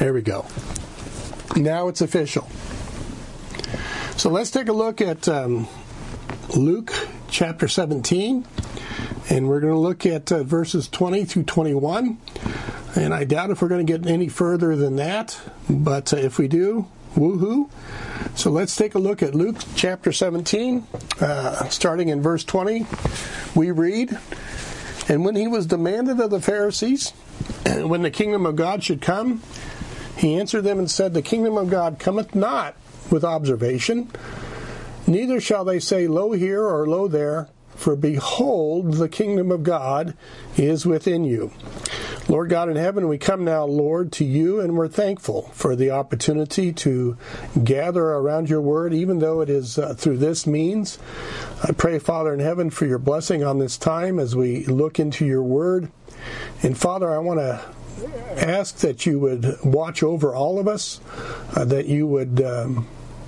There we go. Now it's official. So let's take a look at um, Luke chapter 17, and we're going to look at uh, verses 20 through 21. And I doubt if we're going to get any further than that, but uh, if we do, woohoo. So let's take a look at Luke chapter 17, uh, starting in verse 20. We read, And when he was demanded of the Pharisees, when the kingdom of God should come, he answered them and said, The kingdom of God cometh not with observation, neither shall they say, Lo here or lo there, for behold, the kingdom of God is within you. Lord God in heaven, we come now, Lord, to you, and we're thankful for the opportunity to gather around your word, even though it is uh, through this means. I pray, Father in heaven, for your blessing on this time as we look into your word. And Father, I want to ask that you would watch over all of us, uh, that you would um,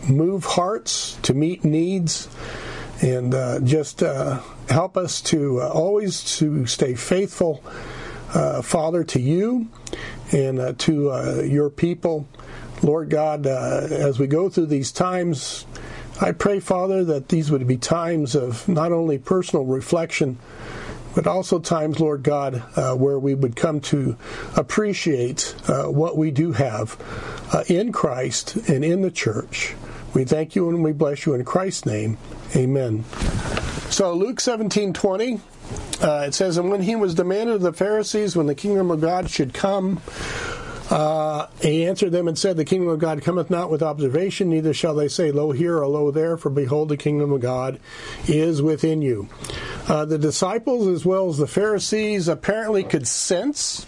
move hearts to meet needs, and uh, just uh, help us to uh, always to stay faithful, uh, Father, to you and uh, to your people. Lord God, as we go through these times, I pray, Father, that these would be times of not only personal reflection, but also times, Lord God, uh, where we would come to appreciate uh, what we do have uh, in Christ and in the church. We thank you and we bless you in Christ's name. Amen. So Luke 17 20. Uh, it says, And when he was demanded of the Pharisees when the kingdom of God should come, uh, he answered them and said, The kingdom of God cometh not with observation, neither shall they say, Lo here or lo there, for behold, the kingdom of God is within you. Uh, the disciples, as well as the Pharisees, apparently could sense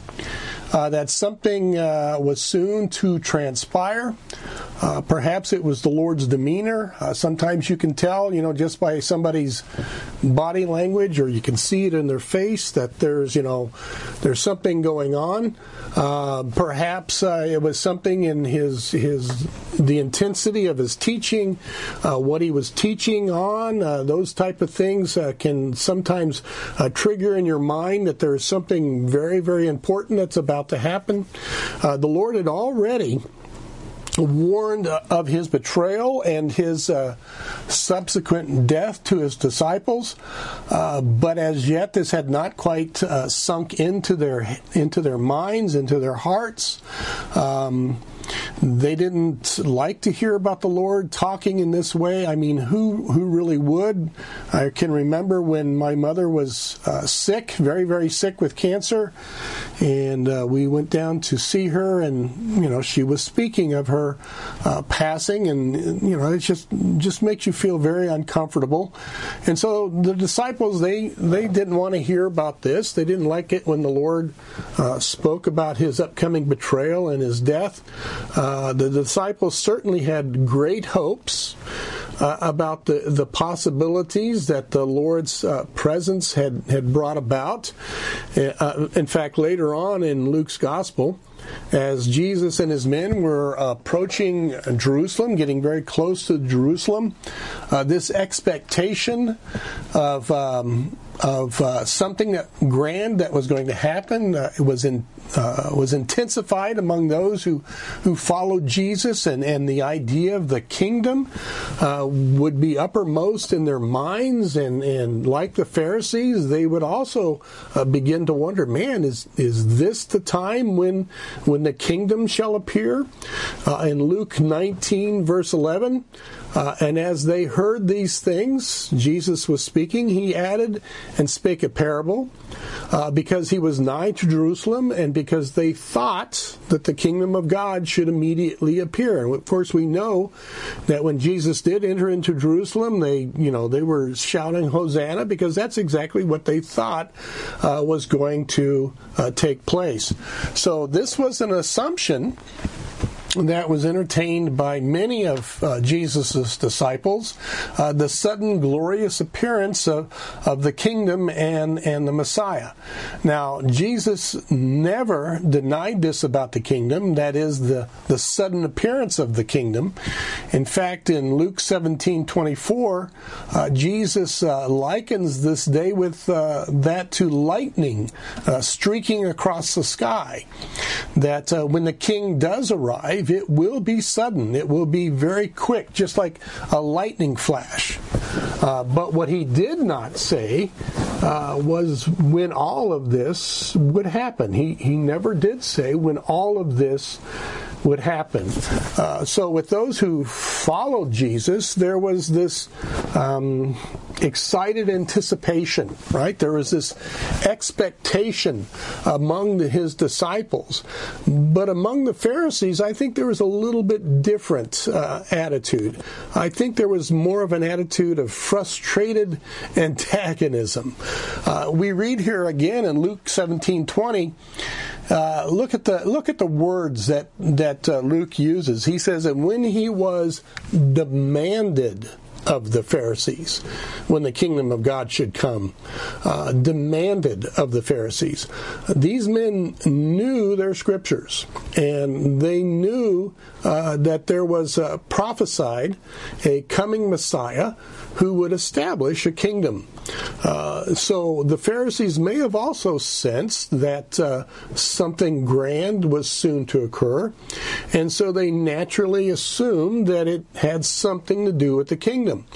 uh, that something uh, was soon to transpire. Uh, perhaps it was the Lord's demeanor. Uh, sometimes you can tell, you know, just by somebody's body language, or you can see it in their face that there's, you know, there's something going on. Uh, perhaps uh, it was something in his his the intensity of his teaching, uh, what he was teaching on. Uh, those type of things can sometimes trigger in your mind that there is something very very important that's about to happen. the Lord had already warned of his betrayal and his uh, subsequent death to his disciples, uh, but as yet this had not quite uh, sunk into their into their minds, into their hearts. Um, they didn't like to hear about the Lord talking in this way. I mean, who who really would? I can remember when my mother was uh, sick, very very sick with cancer, and uh, we went down to see her, and you know she was speaking of her uh, passing, and you know it just just makes you feel very uncomfortable. And so the disciples they they didn't want to hear about this. They didn't like it when the Lord uh, spoke about his upcoming betrayal and his death. Uh, the disciples certainly had great hopes uh, about the, the possibilities that the Lord's uh, presence had, had brought about. Uh, in fact, later on in Luke's gospel, as Jesus and his men were approaching Jerusalem, getting very close to Jerusalem, uh, this expectation of um, of uh, something that grand that was going to happen. Uh, it was in, uh, was intensified among those who who followed Jesus, and and the idea of the kingdom uh, would be uppermost in their minds, and and like the Pharisees, they would also uh, begin to wonder, man, is is this the time when when the kingdom shall appear? Uh, in Luke 19 verse 11. Uh, and as they heard these things, Jesus was speaking, he added and spake a parable uh, because he was nigh to Jerusalem and because they thought that the kingdom of God should immediately appear. And of course, we know that when Jesus did enter into Jerusalem, they, you know, they were shouting Hosanna because that's exactly what they thought uh, was going to uh, take place. So this was an assumption that was entertained by many of uh, Jesus' disciples, uh, the sudden glorious appearance of, of the kingdom and, and the Messiah. Now, Jesus never denied this about the kingdom, that is, the, the sudden appearance of the kingdom. In fact, in Luke 17 24, uh, Jesus uh, likens this day with uh, that to lightning uh, streaking across the sky. That when the king does arrive, it will be sudden. It will be very quick, just like a lightning flash. Uh, but what he did not say uh, was when all of this would happen. He, he never did say when all of this would happen. Uh, so, with those who followed Jesus, there was this um, excited anticipation, right? There was this expectation among the, his disciples. But among the Pharisees, I think there was a little bit different uh, attitude. I think there was more of an attitude of frustrated antagonism. Uh, we read here again in Luke 17 20. Uh, look at the look at the words that that uh, Luke uses. He says that when he was demanded of the Pharisees when the kingdom of God should come, uh, demanded of the Pharisees. These men knew their scriptures and they knew uh, that there was uh, prophesied a coming Messiah who would establish a kingdom. Uh, so the Pharisees may have also sensed that uh, something grand was soon to occur, and so they naturally assumed that it had something to do with the kingdom.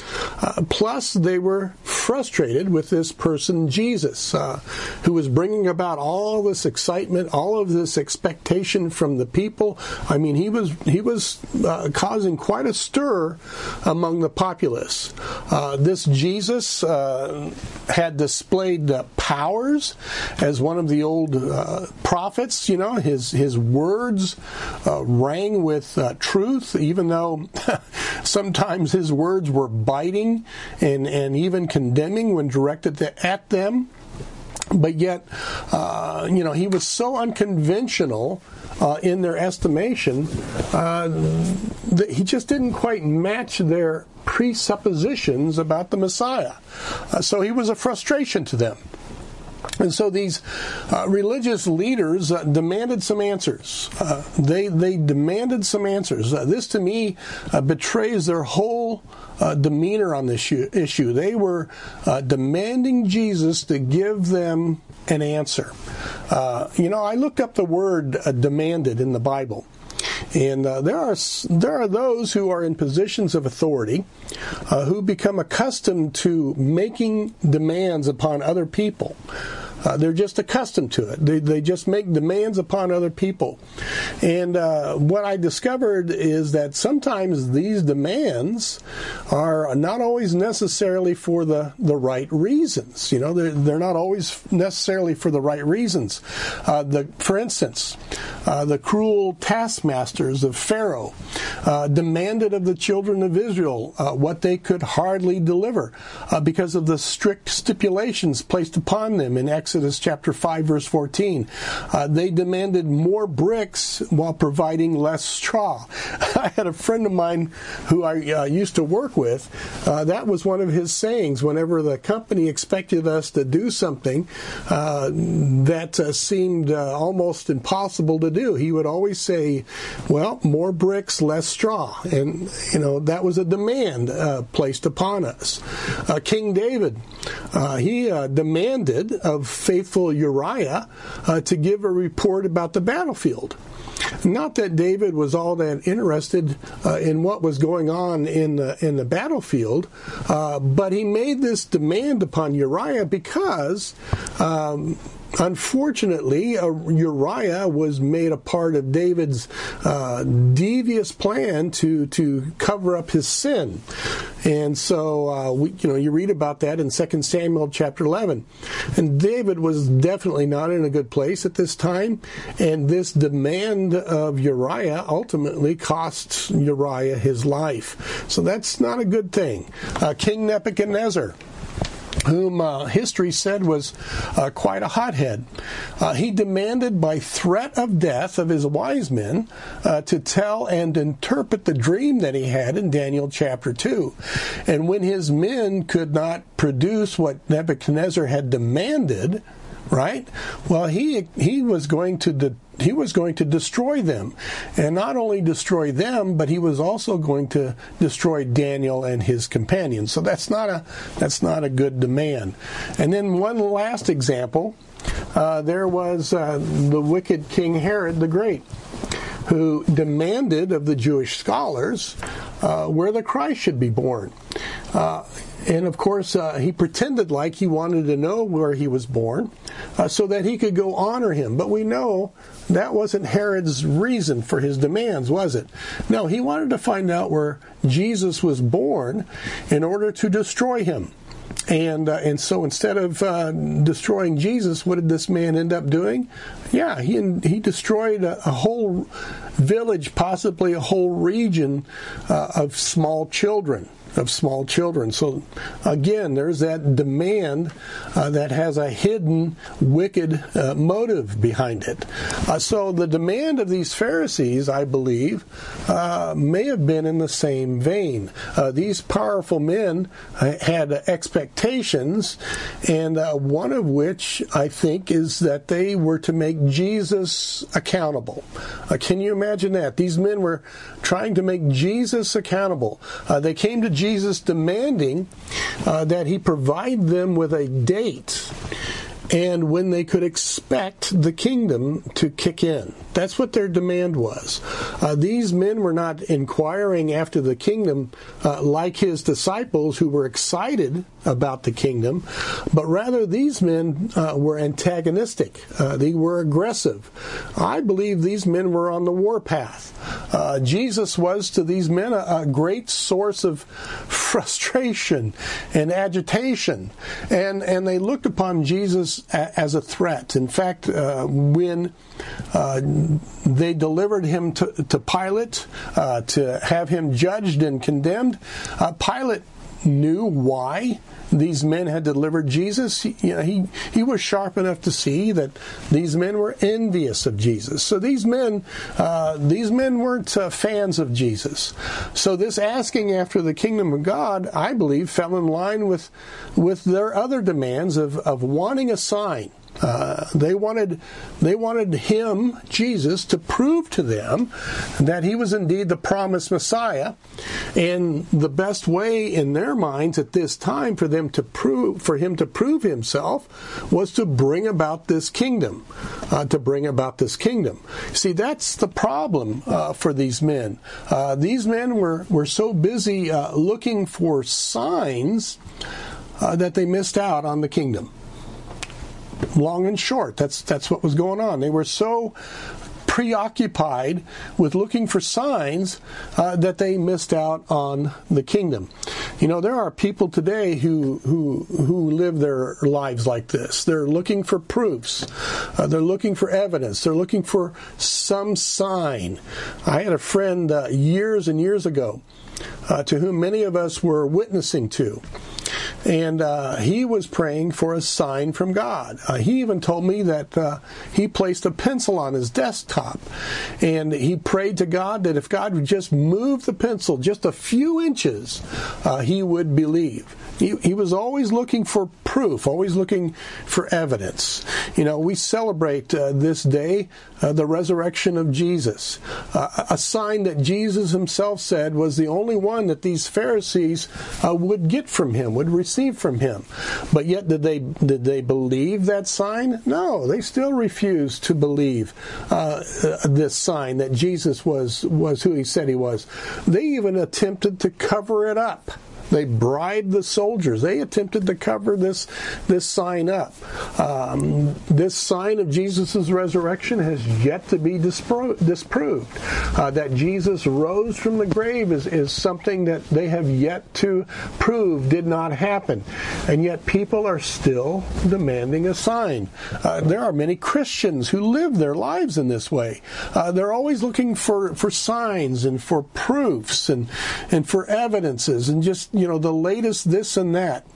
Uh, plus, they were frustrated with this person, Jesus, uh, who was bringing about all this excitement, all of this expectation from the people. I mean, he was he was uh, causing quite a stir among the populace. Uh, this Jesus had displayed uh, powers as one of the old uh, prophets. You know, his his words uh, rang with uh, truth, even though sometimes his words were biting and and even condemning when directed at them. But yet, uh, you know, he was so unconventional uh, in their estimation uh, that he just didn't quite match their presuppositions about the Messiah. Uh, so he was a frustration to them. And so these uh, religious leaders uh, demanded some answers. Uh, they they demanded some answers. Uh, this to me uh, betrays their whole uh, demeanor on this issue. They were demanding Jesus to give them an answer. you know, I looked up the word demanded in the Bible. And uh, there are there are those who are in positions of authority uh, who become accustomed to making demands upon other people. Uh, they're just accustomed to it. They, they just make demands upon other people. And uh, what I discovered is that sometimes these demands are not always necessarily for the, the right reasons. You know, they're, they're not always necessarily for the right reasons. Uh, the, for instance, uh, the cruel taskmasters of Pharaoh uh, demanded of the children of Israel uh, what they could hardly deliver because of the strict stipulations placed upon them in Exodus Exodus chapter 5 verse 14. Uh, they demanded more bricks while providing less straw. I had a friend of mine who I uh, used to work with. Uh, that was one of his sayings whenever the company expected us to do something uh, that uh, seemed uh, almost impossible to do. He would always say, well, more bricks, less straw. And, you know, that was a demand placed upon us. King David, he demanded of faithful Uriah uh, to give a report about the battlefield. Not that David was all that interested uh, in what was going on in the in the battlefield, uh, but he made this demand upon Uriah because um, Unfortunately, uh, Uriah was made a part of David's uh, devious plan to to cover up his sin, and so uh, we, you know you read about that in 2 Samuel chapter 11. And David was definitely not in a good place at this time, and this demand of Uriah ultimately costs Uriah his life. So that's not a good thing. Uh, King Nebuchadnezzar whom uh, history said was uh, quite a hothead. Uh, he demanded by threat of death of his wise men uh, to tell and interpret the dream that he had in Daniel chapter 2. And when his men could not produce what Nebuchadnezzar had demanded, right? Well, he he was going to de- he was going to destroy them, and not only destroy them, but he was also going to destroy Daniel and his companions. So that's not a that's not a good demand. And then one last example, uh, there was uh, the wicked King Herod the Great who demanded of the Jewish scholars uh, where the Christ should be born. Uh, and of course, uh, he pretended like he wanted to know where he was born uh, so that he could go honor him. But we know that wasn't Herod's reason for his demands, was it? No, he wanted to find out where Jesus was born in order to destroy him. And uh, and so instead of uh, destroying Jesus, what did this man end up doing? Yeah, he he destroyed a, a whole village, possibly a whole region uh, of small children of small children. So again, there's that demand uh, that has a hidden wicked uh, motive behind it. Uh, so the demand of these Pharisees, I believe, uh, may have been in the same vein. Uh, these powerful men uh, had expectations, and one of which I think is that they were to make Jesus accountable. can you imagine that? These men were trying to make Jesus accountable. they came to Jesus demanding uh, that he provide them with a date and when they could expect the kingdom to kick in. That's what their demand was. Uh, these men were not inquiring after the kingdom uh, like his disciples who were excited about the kingdom, but rather these men uh, were antagonistic. Uh, they were aggressive. I believe these men were on the warpath. Uh, Jesus was to these men a, a, great source of frustration and agitation, and and they looked upon Jesus as a threat. In fact, uh, when uh, they delivered him to, to Pilate uh, to have him judged and condemned. Uh, Pilate knew why these men had delivered Jesus. He, you know, he, he was sharp enough to see that these men were envious of Jesus. So these men, uh, these men weren't uh, fans of Jesus. So this asking after the kingdom of God, I believe, fell in line with, with their other demands of, of wanting a sign. Uh, they wanted they wanted him Jesus to prove to them that he was indeed the promised Messiah, and the best way in their minds at this time for them to prove for him to prove himself was to bring about this kingdom, uh, to bring about this kingdom. See, that's the problem uh, for these men. Uh, these men were were so busy uh, looking for signs that they missed out on the kingdom long and short. That's that's what was going on. They were so preoccupied with looking for signs uh, that they missed out on the kingdom. You know, there are people today who who who live their lives like this. They're looking for proofs. Uh, they're looking for evidence. They're looking for some sign. I had a friend uh, years and years ago uh, to whom many of us were witnessing to and uh, he was praying for a sign from God. Uh, he even told me that uh, he placed a pencil on his desktop, and he prayed to God that if God would just move the pencil just a few inches, uh, he would believe. He, was always looking for proof, always looking for evidence. You know, we celebrate uh, this day uh, the resurrection of Jesus, uh, a sign that Jesus himself said was the only one that these Pharisees uh, would get from him, would receive from him. But yet, did they did they believe that sign? No, they still refused to believe uh, this sign that Jesus was was who he said he was. They even attempted to cover it up. They bribed the soldiers. They attempted to cover this this sign up. Um, this sign of Jesus' resurrection has yet to be dispro- disproved. Uh, that Jesus rose from the grave is, is something that they have yet to prove did not happen. And yet people are still demanding a sign. Uh, there are many Christians who live their lives in this way. Uh, they're always looking for, for signs and for proofs and, and for evidences and just you know, the latest this and that.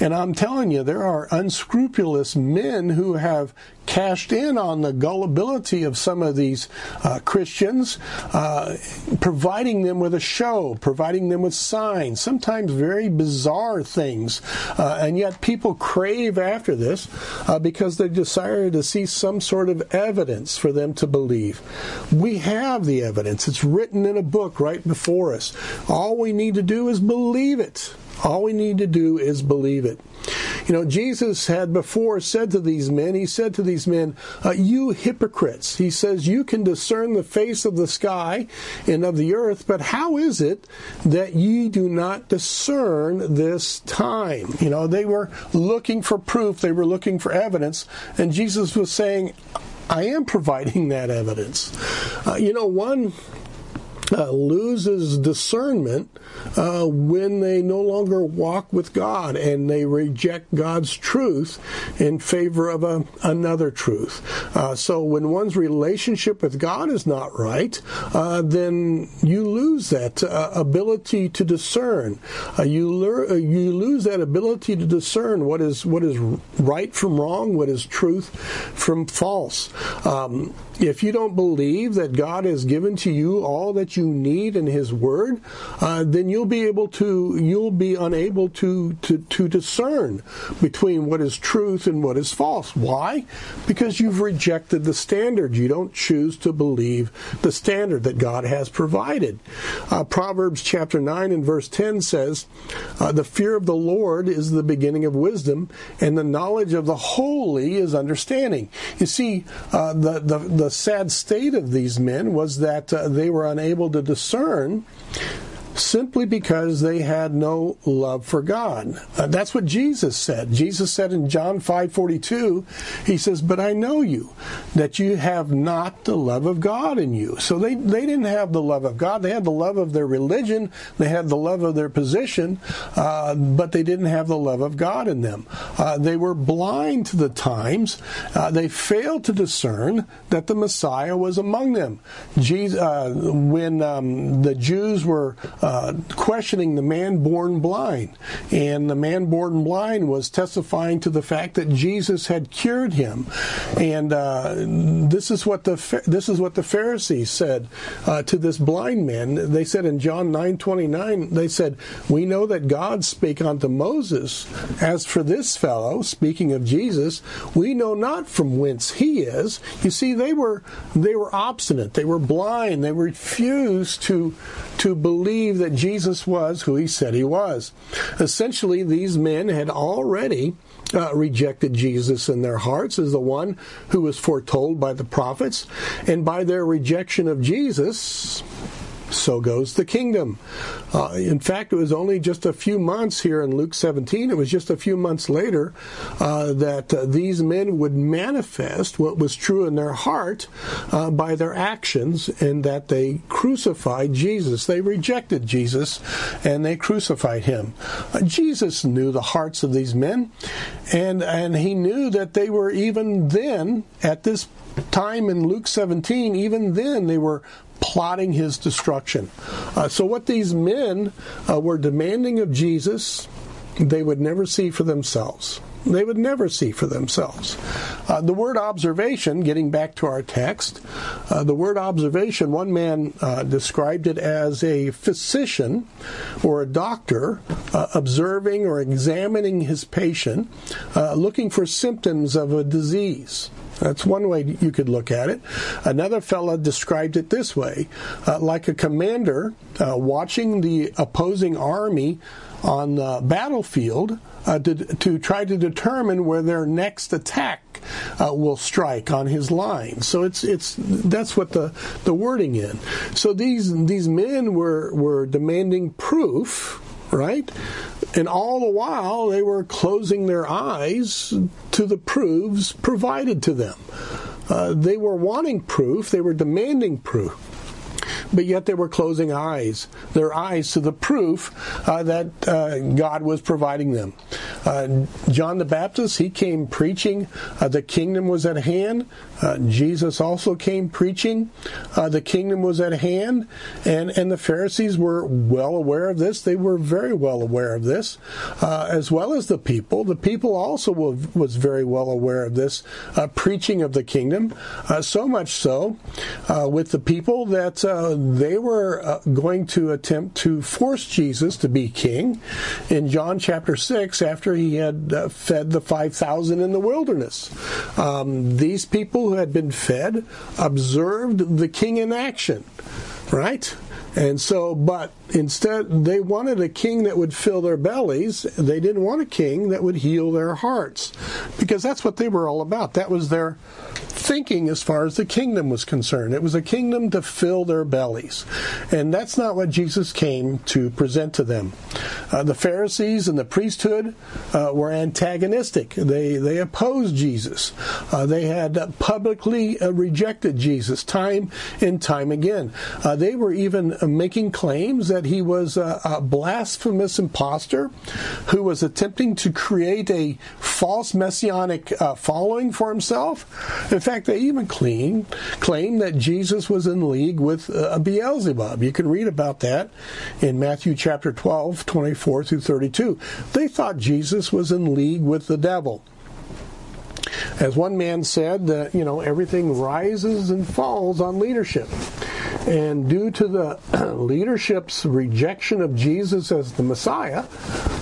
And I'm telling you, there are unscrupulous men who have cashed in on the gullibility of some of these uh, Christians, uh, providing them with a show, providing them with signs, sometimes very bizarre things. Uh, and yet people crave after this uh, because they desire to see some sort of evidence for them to believe. We have the evidence, it's written in a book right before us. All we need to do is believe it. All we need to do is believe it. You know, Jesus had before said to these men, He said to these men, uh, You hypocrites. He says, You can discern the face of the sky and of the earth, but how is it that ye do not discern this time? You know, they were looking for proof, they were looking for evidence, and Jesus was saying, I am providing that evidence. Uh, you know, one uh, loses discernment uh, when they no longer walk with God and they reject God's truth in favor of a, another truth. Uh, so when one's relationship with God is not right, uh, then you lose that uh, ability to discern. Uh, you, lear- you lose that ability to discern what is what is right from wrong, what is truth from false. Um, if you don't believe that God has given to you all that you need in His Word, uh, then you'll be able to you'll be unable to, to to discern between what is truth and what is false. Why? Because you've rejected the standard. You don't choose to believe the standard that God has provided. Uh, Proverbs chapter nine and verse ten says, uh, "The fear of the Lord is the beginning of wisdom, and the knowledge of the holy is understanding." You see, uh, the the, the sad state of these men was that uh, they were unable to discern simply because they had no love for God. Uh, that's what Jesus said. Jesus said in John 5:42, he says, "But I know you that you have not the love of God in you." So they they didn't have the love of God. They had the love of their religion, they had the love of their position, uh, but they didn't have the love of God in them. Uh, they were blind to the times. Uh, they failed to discern that the Messiah was among them. Jesus, uh, when um, the Jews were uh, questioning the man born blind. And the man born blind was testifying to the fact that Jesus had cured him. And uh, this is what the this is what the Pharisees said uh, to this blind man. They said in John nine twenty nine, they said, "We know that God spake unto Moses. As for this fellow, speaking of Jesus, we know not from whence he is." You see, they were they were obstinate. They were blind. They refused to to believe believe that Jesus was who he said he was. Essentially, these men had already uh, rejected Jesus in their hearts as the one who was foretold by the prophets, and by their rejection of Jesus, so goes the kingdom. Uh, in fact, it was only just a few months here in Luke 17, it was just a few months later uh, that uh, these men would manifest what was true in their heart uh, by their actions, and that they crucified Jesus. They rejected Jesus and they crucified him. Uh, Jesus knew the hearts of these men, and, and he knew that they were even then, at this time in Luke 17, even then they were plotting his destruction. Uh, so, what these men uh, were demanding of Jesus, they would never see for themselves. They would never see for themselves. Uh, the word observation, getting back to our text, uh, the word observation, one man uh, described it as a physician or a doctor uh, observing or examining his patient, looking for symptoms of a disease. That's one way you could look at it. Another fellow described it this way uh, like a commander uh, watching the opposing army on the battlefield uh, to, to, try to determine where their next attack uh, will strike on his line. So it's it's that's what the, the wording in. So these these men were were demanding proof right? And all the while, they were closing their eyes to the proofs provided to them. Uh, they were wanting proof, they were demanding proof. but yet they were closing eyes, their eyes to the proof uh, that uh, God was providing them. Uh, John the Baptist, he came preaching uh, the kingdom was at hand. Uh, Jesus also came preaching uh, the kingdom was at hand, and, and the Pharisees were well aware of this. They were very well aware of this, as well as the people. The people also was very well aware of this preaching of the kingdom, so much so with the people that they were going to attempt to force Jesus to be king. In John chapter 6, after he had uh, fed the 5,000 in the wilderness. Um, these people who had been fed observed the king in action, right? And so, but instead, they wanted a king that would fill their bellies. They didn't want a king that would heal their hearts because that's what they were all about. That was their thinking as far as the kingdom was concerned. It was a kingdom to fill their bellies. And that's not what Jesus came to present to them. Uh, the Pharisees and the priesthood uh, were antagonistic. They, they opposed Jesus. Uh, they had publicly uh, rejected Jesus time and time again. Uh, they were even making claims that he was a, a blasphemous impostor who was attempting to create a false messianic uh, following for himself. In fact, they even claim, claim that Jesus was in league with uh, Beelzebub. You can read about that in Matthew chapter 12, 24 through 32. They thought Jesus was in league with the devil. As one man said, that you know everything rises and falls on leadership. And due to the leadership's rejection of Jesus as the Messiah,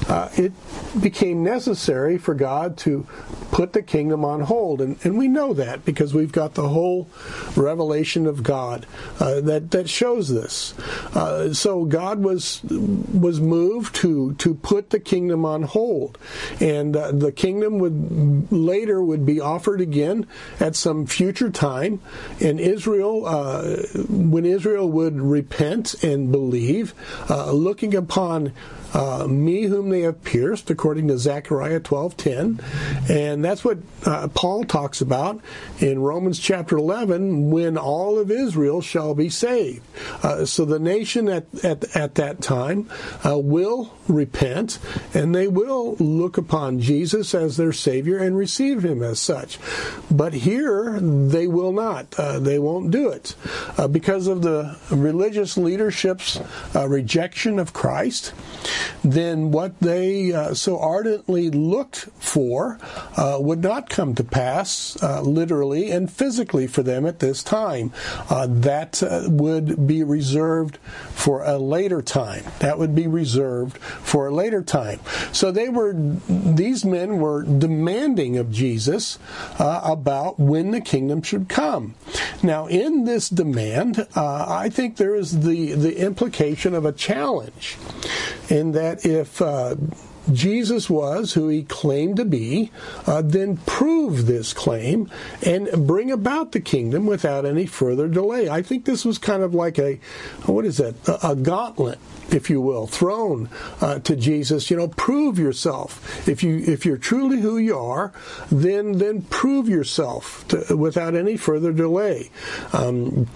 uh, it became necessary for God to put the kingdom on hold. And, and we know that because we've got the whole revelation of God uh, that, that shows this. Uh, so God was was moved to, to put the kingdom on hold. And uh, the kingdom would later would be offered again at some future time. And Israel, uh, when Israel would repent and believe, uh, looking upon uh, me whom they have pierced, according to Zechariah 12:10, and that's what uh, Paul talks about in Romans chapter 11, when all of Israel shall be saved. Uh, so the nation at at, at that time uh, will repent, and they will look upon Jesus as their Savior and receive Him as such. But here they will not. Uh, they won't do it uh, because of the religious leadership's rejection of Christ then what they uh, so ardently looked for uh, would not come to pass uh, literally and physically for them at this time. Uh, that uh, would be reserved for a later time. That would be reserved for a later time. So they were, these men were demanding of Jesus uh, about when the kingdom should come. Now, in this demand, I think there is the, the implication of a challenge in that if uh, Jesus was who he claimed to be, uh, then prove this claim and bring about the kingdom without any further delay. I think this was kind of like a, what is that, a, a gauntlet if you will, thrown uh, to Jesus. You know, prove yourself. If you if you're truly who you are, then then prove yourself to, without any further delay. Um,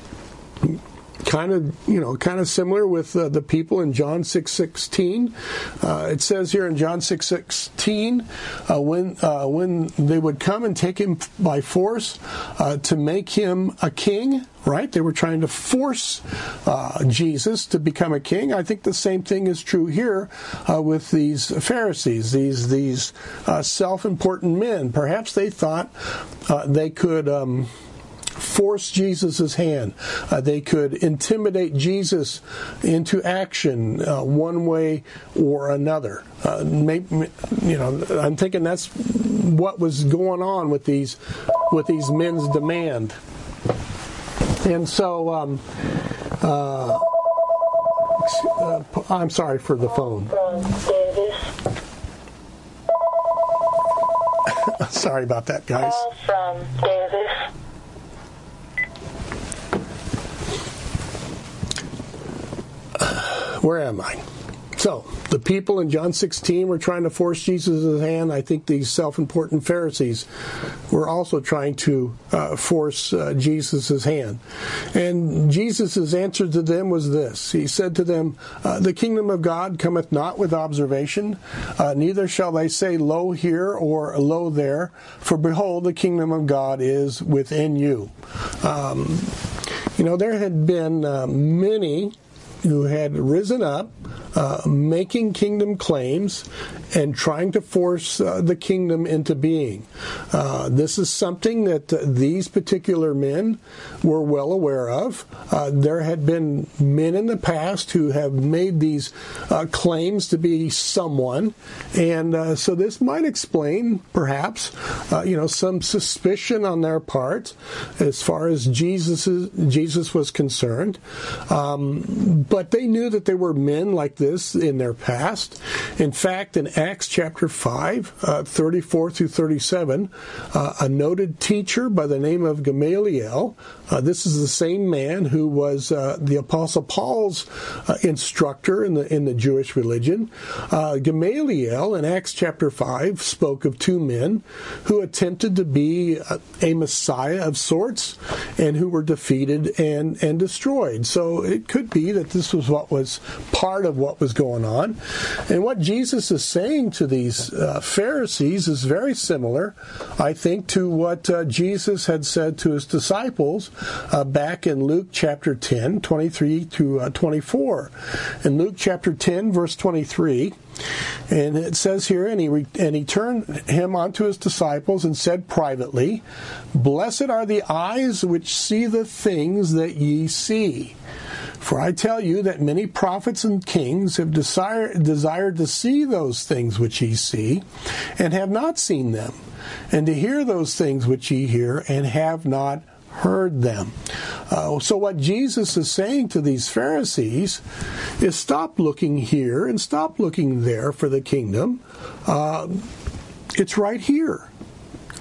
kind of you know kind of similar with uh, the people in John six sixteen. Uh, it says here in John six sixteen uh, when uh, when they would come and take him by force uh, to make him a king. Right, they were trying to force uh, Jesus to become a king. I think the same thing is true here with these Pharisees, these these self-important men. Perhaps they thought they could. Um, force Jesus' hand. Uh, they could intimidate Jesus into action uh, one way or another. Uh, maybe, you know, I'm thinking that's what was going on with these with these men's demand. And so, um, uh, uh, I'm sorry for the phone. sorry about that, guys. From Davis. Where am I? So, the people in John 16 were trying to force Jesus' hand. I think these self important Pharisees were also trying to uh, force uh, Jesus' hand. And Jesus' answer to them was this He said to them, uh, The kingdom of God cometh not with observation, uh, neither shall they say, Lo here or Lo there, for behold, the kingdom of God is within you. Um, you know, there had been uh, many who had risen up uh, making kingdom claims and trying to force uh, the kingdom into being. Uh, this is something that uh, these particular men were well aware of. Uh, there had been men in the past who have made these uh, claims to be someone, and so this might explain, perhaps, you know, some suspicion on their part as far as Jesus Jesus was concerned. Um, but they knew that there were men like this in their past. In fact, in Acts chapter 5, uh, 34 through 37, uh, a noted teacher by the name of Gamaliel, uh, this is the same man who was uh, the Apostle Paul's uh, instructor in the, in the Jewish religion. Uh, Gamaliel in Acts chapter 5 spoke of two men who attempted to be a, a Messiah of sorts and who were defeated and, and destroyed. So it could be that this was what was part of what was going on. And what Jesus is saying to these uh, Pharisees is very similar, I think, to what uh, Jesus had said to his disciples uh, back in Luke chapter 10, 23 to uh, 24. In Luke chapter 10, verse 23, and it says here, and he, re- and he turned him unto his disciples and said privately, Blessed are the eyes which see the things that ye see. For I tell you that many prophets and kings have desire, desired to see those things which ye see, and have not seen them, and to hear those things which ye hear, and have not heard them. Uh, so, what Jesus is saying to these Pharisees is stop looking here and stop looking there for the kingdom. Uh, it's right here.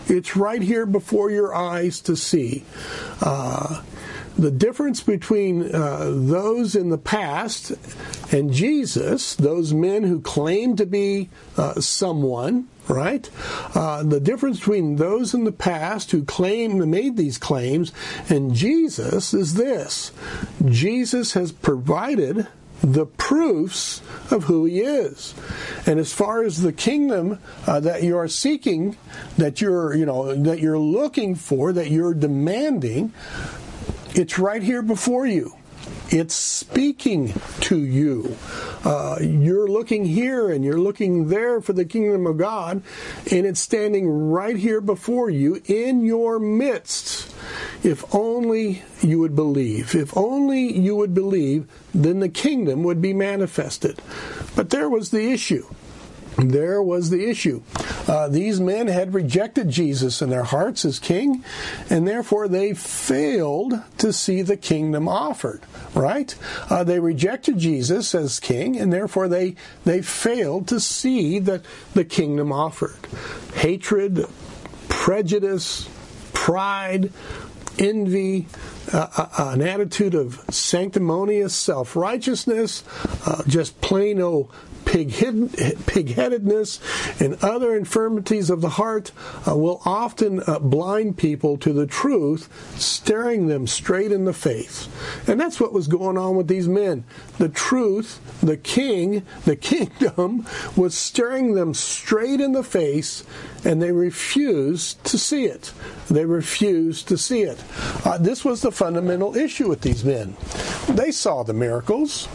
It's right here before your eyes to see. Uh, the difference between uh, those in the past and Jesus, those men who claim to be uh, someone, right? Uh, the difference between those in the past who claim made these claims and Jesus is this: Jesus has provided the proofs of who he is. And as far as the kingdom uh, that you are seeking, that you're, you know, that you're looking for, that you're demanding, it's right here before you. It's speaking to you. Uh, you're looking here and you're looking there for the kingdom of God, and it's standing right here before you in your midst. If only you would believe. If only you would believe, then the kingdom would be manifested. But there was the issue. There was the issue. Uh, these men had rejected Jesus in their hearts as king, and therefore they failed to see the kingdom offered. Right? Uh, they rejected Jesus as king, and therefore they they failed to see the the kingdom offered. Hatred, prejudice, pride, envy, uh, uh, an attitude of sanctimonious self righteousness, uh, just plain old pig-headedness and other infirmities of the heart uh, will often uh, blind people to the truth, staring them straight in the face. And that's what was going on with these men. The truth, the king, the kingdom was staring them straight in the face, and they refused to see it. They refused to see it. Uh, this was the fundamental issue with these men. They saw the miracles.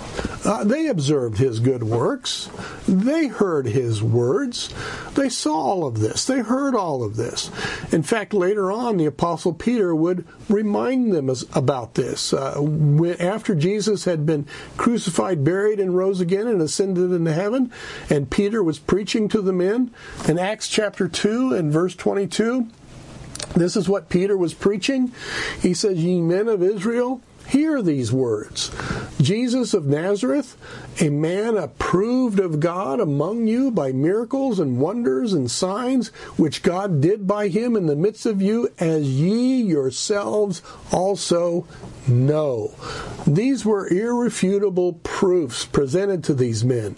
Uh, they observed his good works. They heard his words. They saw all of this. They heard all of this. In fact, later on, the Apostle Peter would remind them about this. Uh, after Jesus had been crucified, buried, and rose again and ascended into heaven, and Peter was preaching to the men in Acts chapter 2 and verse 22. This is what Peter was preaching. He says, Ye men of Israel, hear these words. Jesus of Nazareth, a man approved of God among you by miracles and wonders and signs which God did by him in the midst of you, as ye yourselves also know. These were irrefutable proofs presented to these men.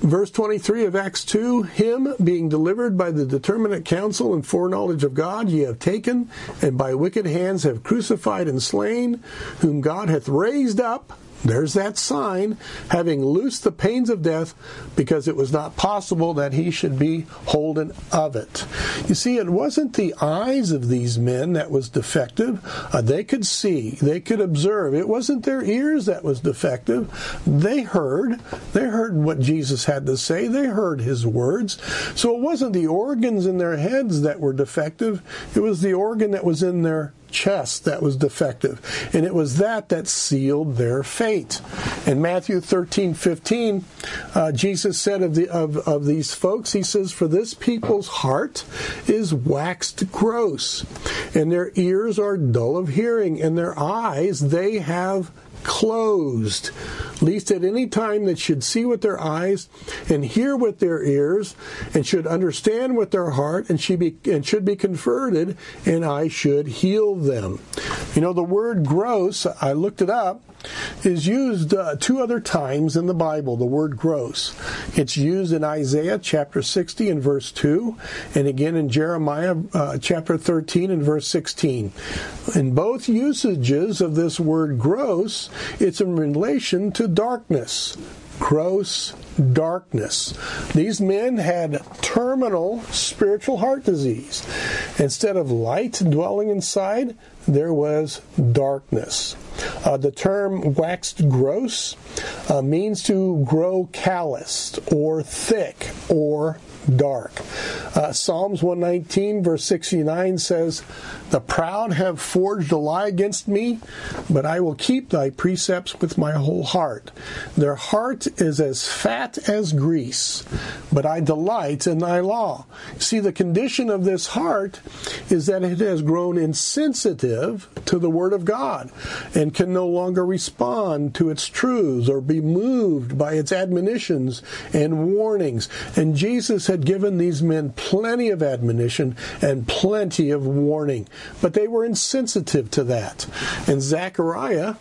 Verse 23 of Acts 2 Him being delivered by the determinate counsel and foreknowledge of God, ye have taken, and by wicked hands have crucified and slain, whom God hath raised up there's that sign, having loosed the pains of death, because it was not possible that he should be holden of it. You see, it wasn't the eyes of these men that was defective. Uh, they could see, they could observe. It wasn't their ears that was defective. They heard. They heard what Jesus had to say. They heard his words. So it wasn't the organs in their heads that were defective. It was the organ that was in their chest that was defective. And it was that that sealed their fate. In Matthew 13, 15, uh, Jesus said of, the, of, of these folks, he says, For this people's heart is waxed gross, and their ears are dull of hearing, and their eyes they have closed, lest at any time they should see with their eyes and hear with their ears and should understand with their heart and should be and should be converted and I should heal them. You know the word gross, I looked it up is used uh, two other times in the Bible, the word gross. It's used in Isaiah chapter 60 and verse 2, and again in Jeremiah uh, chapter 13 and verse 16. In both usages of this word gross, it's in relation to darkness. Gross darkness. These men had terminal spiritual heart disease. Instead of light dwelling inside, there was darkness. Uh, the term waxed gross uh, means to grow calloused or thick or dark. Uh, Psalms 119, verse 69 says, The proud have forged a lie against me, but I will keep thy precepts with my whole heart. Their heart is as fat as grease, but I delight in thy law. See, the condition of this heart is that it has grown insensitive to the word of God and can no longer respond to its truths or be moved by its admonitions and warnings. And Jesus had given these men plenty of admonition and plenty of warning, but they were insensitive to that. And Zechariah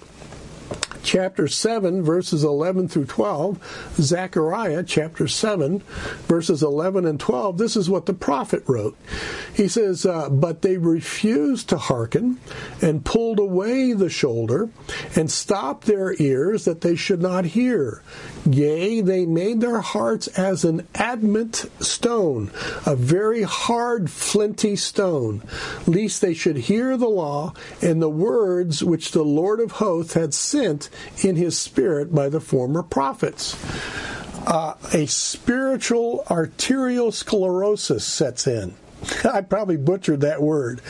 chapter 7, verses 11 through 12, Zechariah chapter 7, verses 11 and 12, this is what the prophet wrote. He says, uh, But they refused to hearken, and pulled away the shoulder, and stopped their ears that they should not hear. Yea, they made their hearts as an adamant stone, a very hard, flinty stone, lest they should hear the law and the words which the Lord of hosts had sent in his spirit by the former prophets. Uh, a spiritual arteriosclerosis sets in. I probably butchered that word.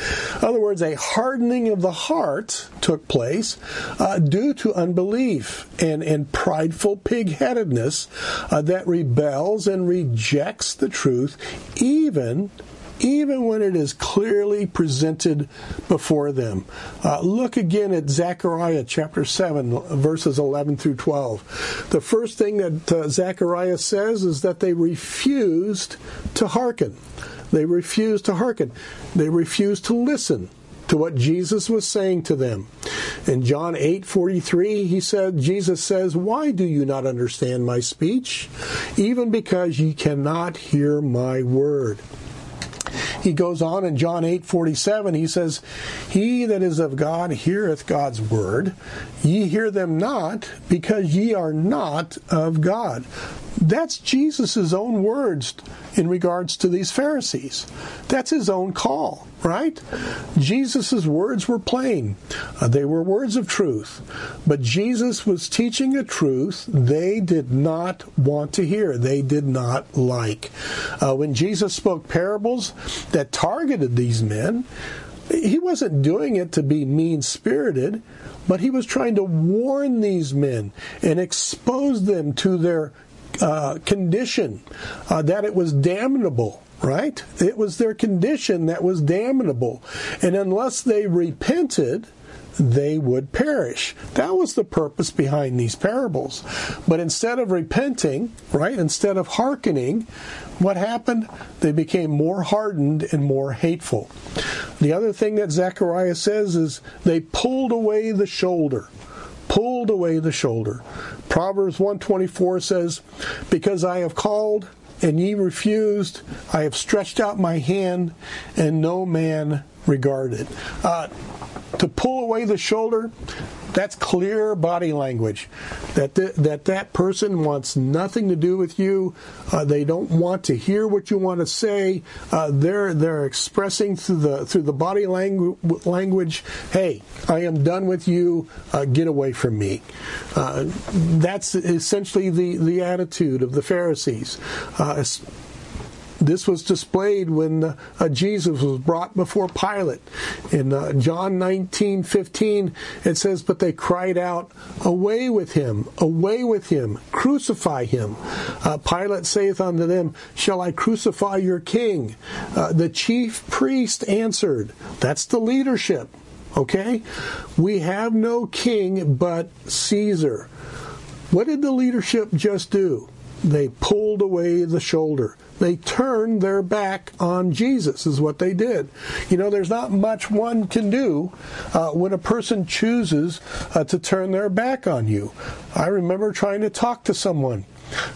In other words, a hardening of the heart took place uh, due to unbelief and, and prideful pig-headedness uh, that rebels and rejects the truth, even even when it is clearly presented before them. Uh, look again at Zechariah chapter 7, verses 11 through 12. The first thing that uh, Zechariah says is that they refused to hearken. They refused to hearken. They refused to listen to what Jesus was saying to them. In John 8:43, he said Jesus says, "Why do you not understand my speech? Even because ye cannot hear my word." He goes on in John 8 47, he says, He that is of God heareth God's word. Ye hear them not, because ye are not of God. That's Jesus' own words in regards to these Pharisees. That's his own call, right? Jesus' words were plain. Uh, they were words of truth. But Jesus was teaching a truth they did not want to hear, they did not like. Uh, when Jesus spoke parables that targeted these men, he wasn't doing it to be mean spirited, but he was trying to warn these men and expose them to their uh, condition, uh, that it was damnable right? It was their condition that was damnable. And unless they repented, they would perish. That was the purpose behind these parables. But instead of repenting, right, instead of hearkening, what happened? They became more hardened and more hateful. The other thing that Zechariah says is they pulled away the shoulder. Pulled away the shoulder. Proverbs 124 says, Because I have called and ye refused, I have stretched out my hand, and no man regarded. Uh, to pull away the shoulder, that's clear body language. That the, that that person wants nothing to do with you. Uh, they don't want to hear what you want to say. Uh, they're they're expressing through the through the body langu- language. Hey, I am done with you. Uh, get away from me. Uh, that's essentially the the attitude of the Pharisees uh, this was displayed when uh, uh, Jesus was brought before Pilate. In uh, John 19 15, it says, But they cried out, Away with him, away with him, crucify him. Uh, Pilate saith unto them, Shall I crucify your king? Uh, the chief priest answered, That's the leadership. Okay? We have no king but Caesar. What did the leadership just do? They pulled away the shoulder. They turned their back on Jesus, is what they did. You know, there's not much one can do uh, when a person chooses uh, to turn their back on you. I remember trying to talk to someone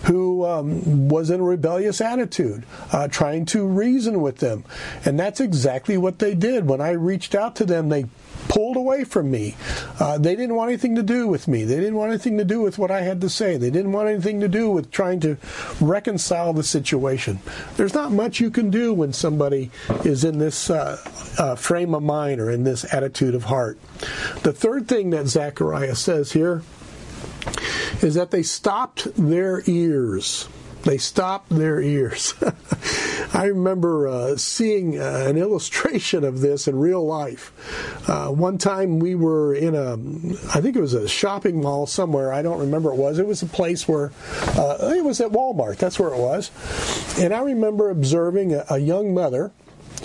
who um, was in a rebellious attitude, uh, trying to reason with them. And that's exactly what they did. When I reached out to them, they pulled away from me. Uh, they didn't want anything to do with me. They didn't want anything to do with what I had to say. They didn't want anything to do with trying to reconcile the situation. There's not much you can do when somebody is in this uh, uh, frame of mind or in this attitude of heart. The third thing that Zechariah says here is that they stopped their ears. They stopped their ears. I remember uh, seeing uh, an illustration of this in real life. Uh, one time we were in a, I think it was a shopping mall somewhere. I don't remember it was. It was a place where, uh, it was at Walmart. That's where it was. And I remember observing a, a young mother.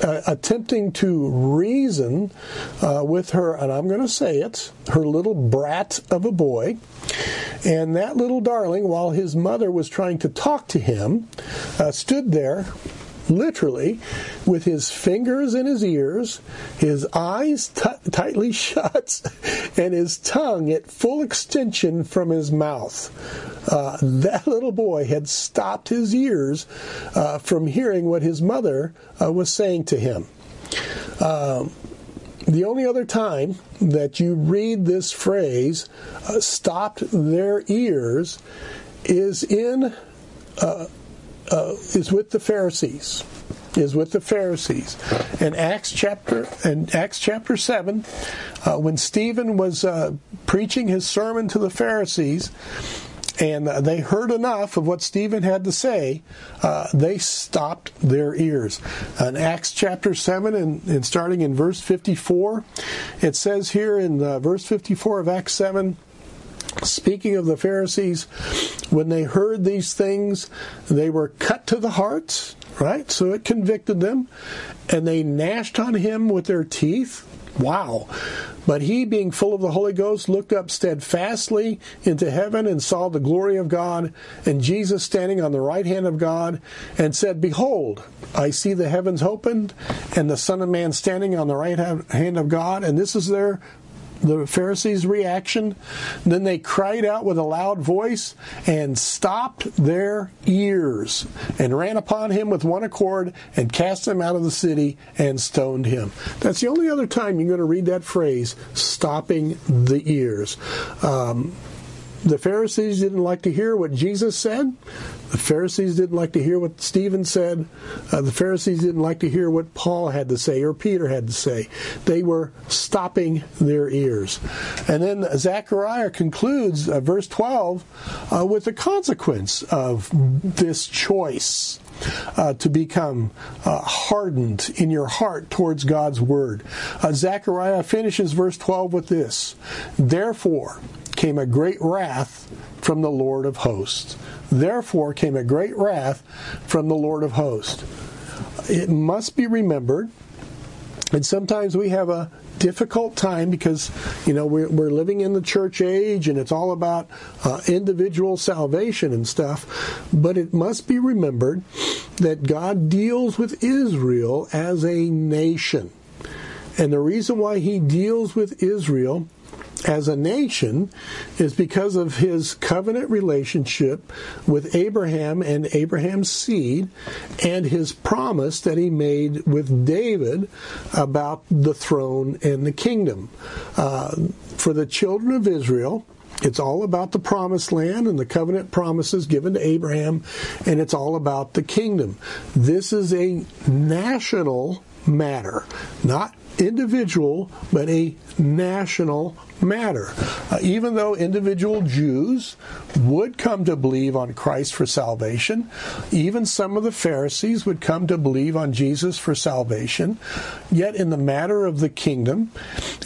Uh, attempting to reason uh, with her, and I'm going to say it, her little brat of a boy. And that little darling, while his mother was trying to talk to him, uh, stood there literally, with his fingers in his ears, his eyes t- tightly shut, and his tongue at full extension from his mouth. Uh, that little boy had stopped his ears uh, from hearing what his mother uh, was saying to him. Um, the only other time that you read this phrase, uh, stopped their ears, is in uh, uh, is with the Pharisees. Is with the Pharisees. In Acts chapter in Acts chapter seven, uh, when Stephen was uh, preaching his sermon to the Pharisees, and they heard enough of what Stephen had to say, uh, they stopped their ears. In Acts chapter 7, and, and starting in verse 54, it says here in uh, verse 54 of Acts 7, Speaking of the Pharisees, when they heard these things, they were cut to the heart, right? So it convicted them, and they gnashed on him with their teeth. Wow. But he, being full of the Holy Ghost, looked up steadfastly into heaven and saw the glory of God, and Jesus standing on the right hand of God, and said, Behold, I see the heavens opened, and the Son of Man standing on the right hand of God. And this is their the Pharisees' reaction. Then they cried out with a loud voice and stopped their ears and ran upon him with one accord and cast him out of the city and stoned him. That's the only other time you're going to read that phrase, stopping the ears. Um, the Pharisees didn't like to hear what Jesus said. The Pharisees didn't like to hear what Stephen said. Uh, the Pharisees didn't like to hear what Paul had to say or Peter had to say. They were stopping their ears. And then Zechariah concludes uh, verse 12 uh, with the consequence of this choice. Uh, to become uh, hardened in your heart towards God's word. Uh, Zechariah finishes verse 12 with this Therefore, came a great wrath from the Lord of hosts. Therefore came a great wrath from the Lord of hosts. It must be remembered, and sometimes we have a difficult time because you know we're, we're living in the church age and it's all about uh, individual salvation and stuff but it must be remembered that god deals with israel as a nation and the reason why he deals with israel as a nation is because of his covenant relationship with Abraham and Abraham's seed and his promise that he made with David about the throne and the kingdom. Uh, for the children of Israel, it's all about the promised land and the covenant promises given to Abraham, and it's all about the kingdom. This is a national matter, not individual, but a national matter. Uh, even though individual Jews would come to believe on Christ for salvation, even some of the Pharisees would come to believe on Jesus for salvation, yet in the matter of the kingdom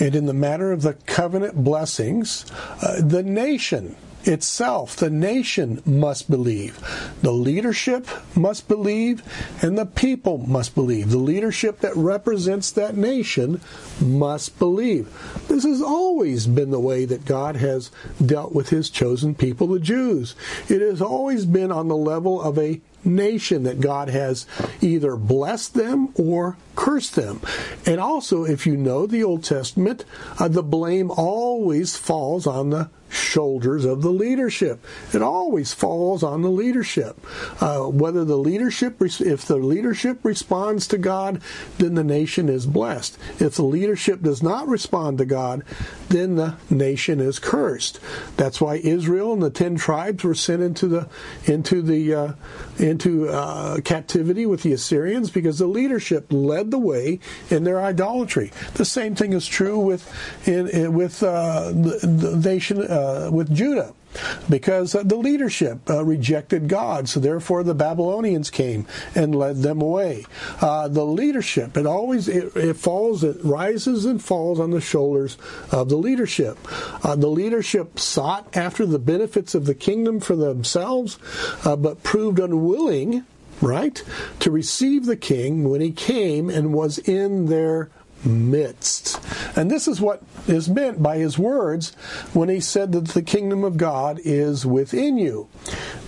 and in the matter of the covenant blessings, uh, the nation itself, the nation must believe. The leadership must believe, and the people must believe. The leadership that represents that nation must believe. This has always been the way that God has dealt with his chosen people, the Jews. It has always been on the level of a nation that God has either blessed them or cursed them. And also, if you know the Old Testament, uh, the blame always falls on the shoulders of the leadership. It always falls on the leadership. Uh, whether the leadership, if the leadership responds to God, then the nation is blessed. If the leadership does not respond to God, then the nation is cursed. That's why Israel and the ten tribes were sent into the into the uh, into uh, captivity with the Assyrians because the leadership led the way in their idolatry. The same thing is true with in, in with uh, the, the, nation uh, with Judah because uh, the leadership uh, rejected God. So therefore, the Babylonians came and led them away. Uh, the leadership it always it, it, falls, it rises and falls on the shoulders of the leadership. The leadership sought after the benefits of the kingdom for themselves, but proved unwilling. Right? To receive the king when he came and was in their midst. And this is what is meant by his words when he said that the kingdom of God is within you.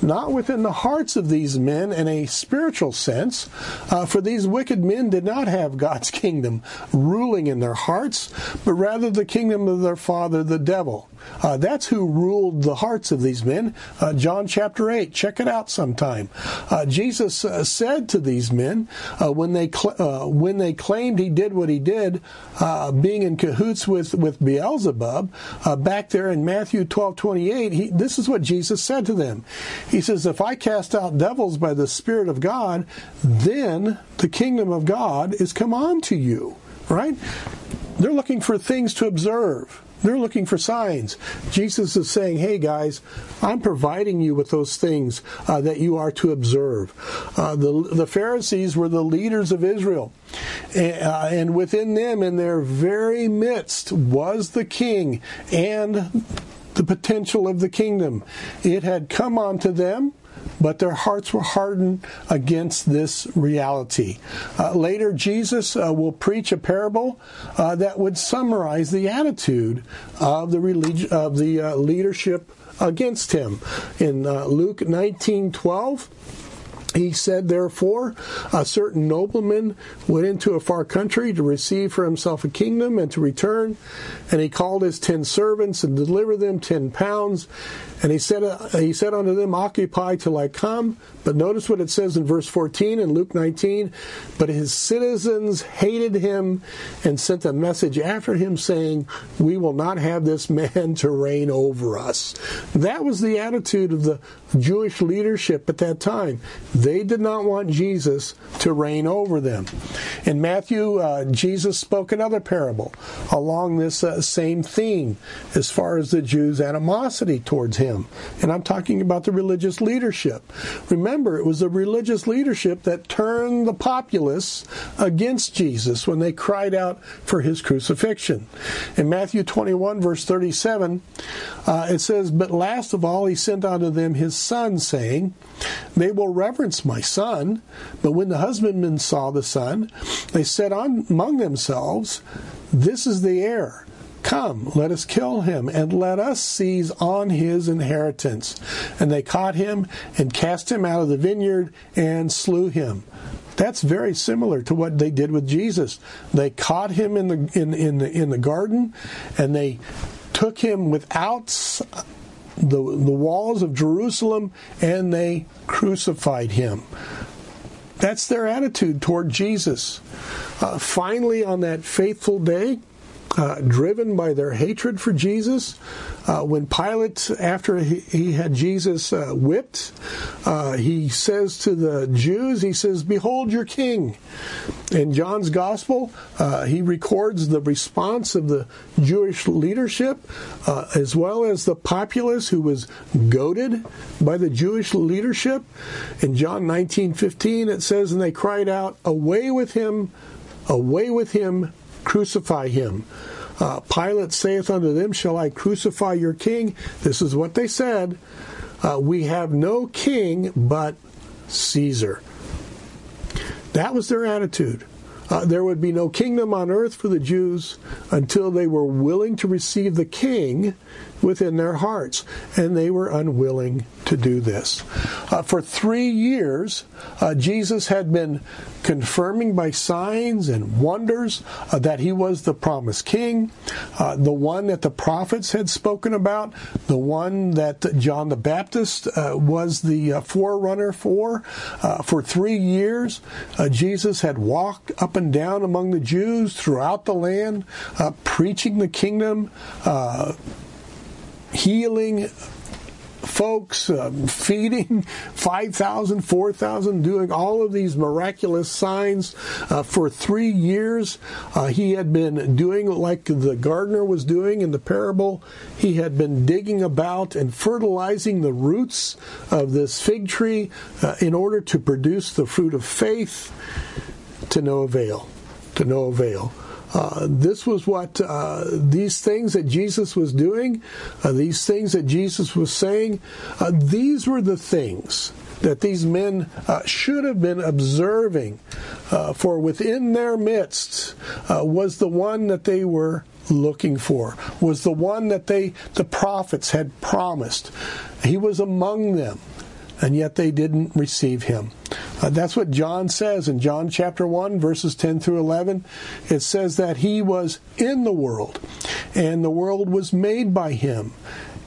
Not within the hearts of these men in a spiritual sense, uh, for these wicked men did not have God's kingdom ruling in their hearts, but rather the kingdom of their father, the devil. Uh, that's who ruled the hearts of these men. Uh, John chapter 8. Check it out sometime. Uh, Jesus uh, said to these men uh, when they cl- uh, when they claimed he did what he did, being in cahoots with with Beelzebub, back there in Matthew 12 28, he, this is what Jesus said to them. He says, "If I cast out devils by the Spirit of God, then the kingdom of God is come on to you." Right? They're looking for things to observe. They're looking for signs. Jesus is saying, hey guys, I'm providing you with those things uh, that you are to observe. Uh, the, the Pharisees were the leaders of Israel. Uh, and within them, in their very midst, was the king and the potential of the kingdom. It had come onto them but their hearts were hardened against this reality. Uh, later, Jesus uh, will preach a parable uh, that would summarize the attitude of the relig- of the uh, leadership against him. In uh, Luke 19:12, he said, therefore, a certain nobleman went into a far country to receive for himself a kingdom and to return. And he called his ten servants and delivered them ten pounds. And he said, uh, he said unto them, Occupy till I come. But notice what it says in verse 14 in Luke 19. But his citizens hated him and sent a message after him saying, We will not have this man to reign over us. That was the attitude of the Jewish leadership at that time. They did not want Jesus to reign over them. In Matthew, uh, Jesus spoke another parable along this uh, same theme as far as the Jews' animosity towards him. And I'm talking about the religious leadership. Remember, it was the religious leadership that turned the populace against Jesus when they cried out for his crucifixion. In Matthew 21, verse 37, uh, it says, But last of all, he sent unto them his son, saying, They will reverence my son. But when the husbandmen saw the son, they said among themselves, This is the heir. Come, let us kill him, and let us seize on his inheritance. And they caught him and cast him out of the vineyard and slew him. That's very similar to what they did with Jesus. They caught him in the in, in the in the garden, and they took him without the, the walls of Jerusalem, and they crucified him. That's their attitude toward Jesus. Uh, finally, on that faithful day, uh, driven by their hatred for Jesus. Uh, when Pilate, after he, he had Jesus uh, whipped, uh, he says to the Jews, he says, Behold your king. In John's gospel, uh, he records the response of the Jewish leadership uh, as well as the populace who was goaded by the Jewish leadership. In John 19:15 it says and they cried out away with him away with him crucify him. Uh, Pilate saith unto them, Shall I crucify your king? This is what they said. Uh, we have no king but Caesar. That was their attitude. Uh, there would be no kingdom on earth for the Jews until they were willing to receive the king within their hearts, and they were unwilling to do this. Uh, for three years, uh, Jesus had been confirming by signs and wonders uh, that he was the promised king, uh, the one that the prophets had spoken about, the one that John the Baptist uh, was the uh, forerunner for. for three years, Jesus had walked up and down among the Jews throughout the land, preaching the kingdom healing folks, um, feeding 5,000, 4,000, doing all of these miraculous signs uh, for three years. Uh, he had been doing like the gardener was doing in the parable. He had been digging about and fertilizing the roots of this fig tree uh, in order to produce the fruit of faith to no avail. To no avail. Uh, this was what uh, these things that Jesus was doing, uh, these things that Jesus was saying, uh, these were the things that these men uh, should have been observing, for within their midst was the one that they were looking for was the one that they the prophets had promised. He was among them and yet they didn't receive him. Uh, that's what John says in John chapter 1, verses 10 through 11. It says that he was in the world, and the world was made by him,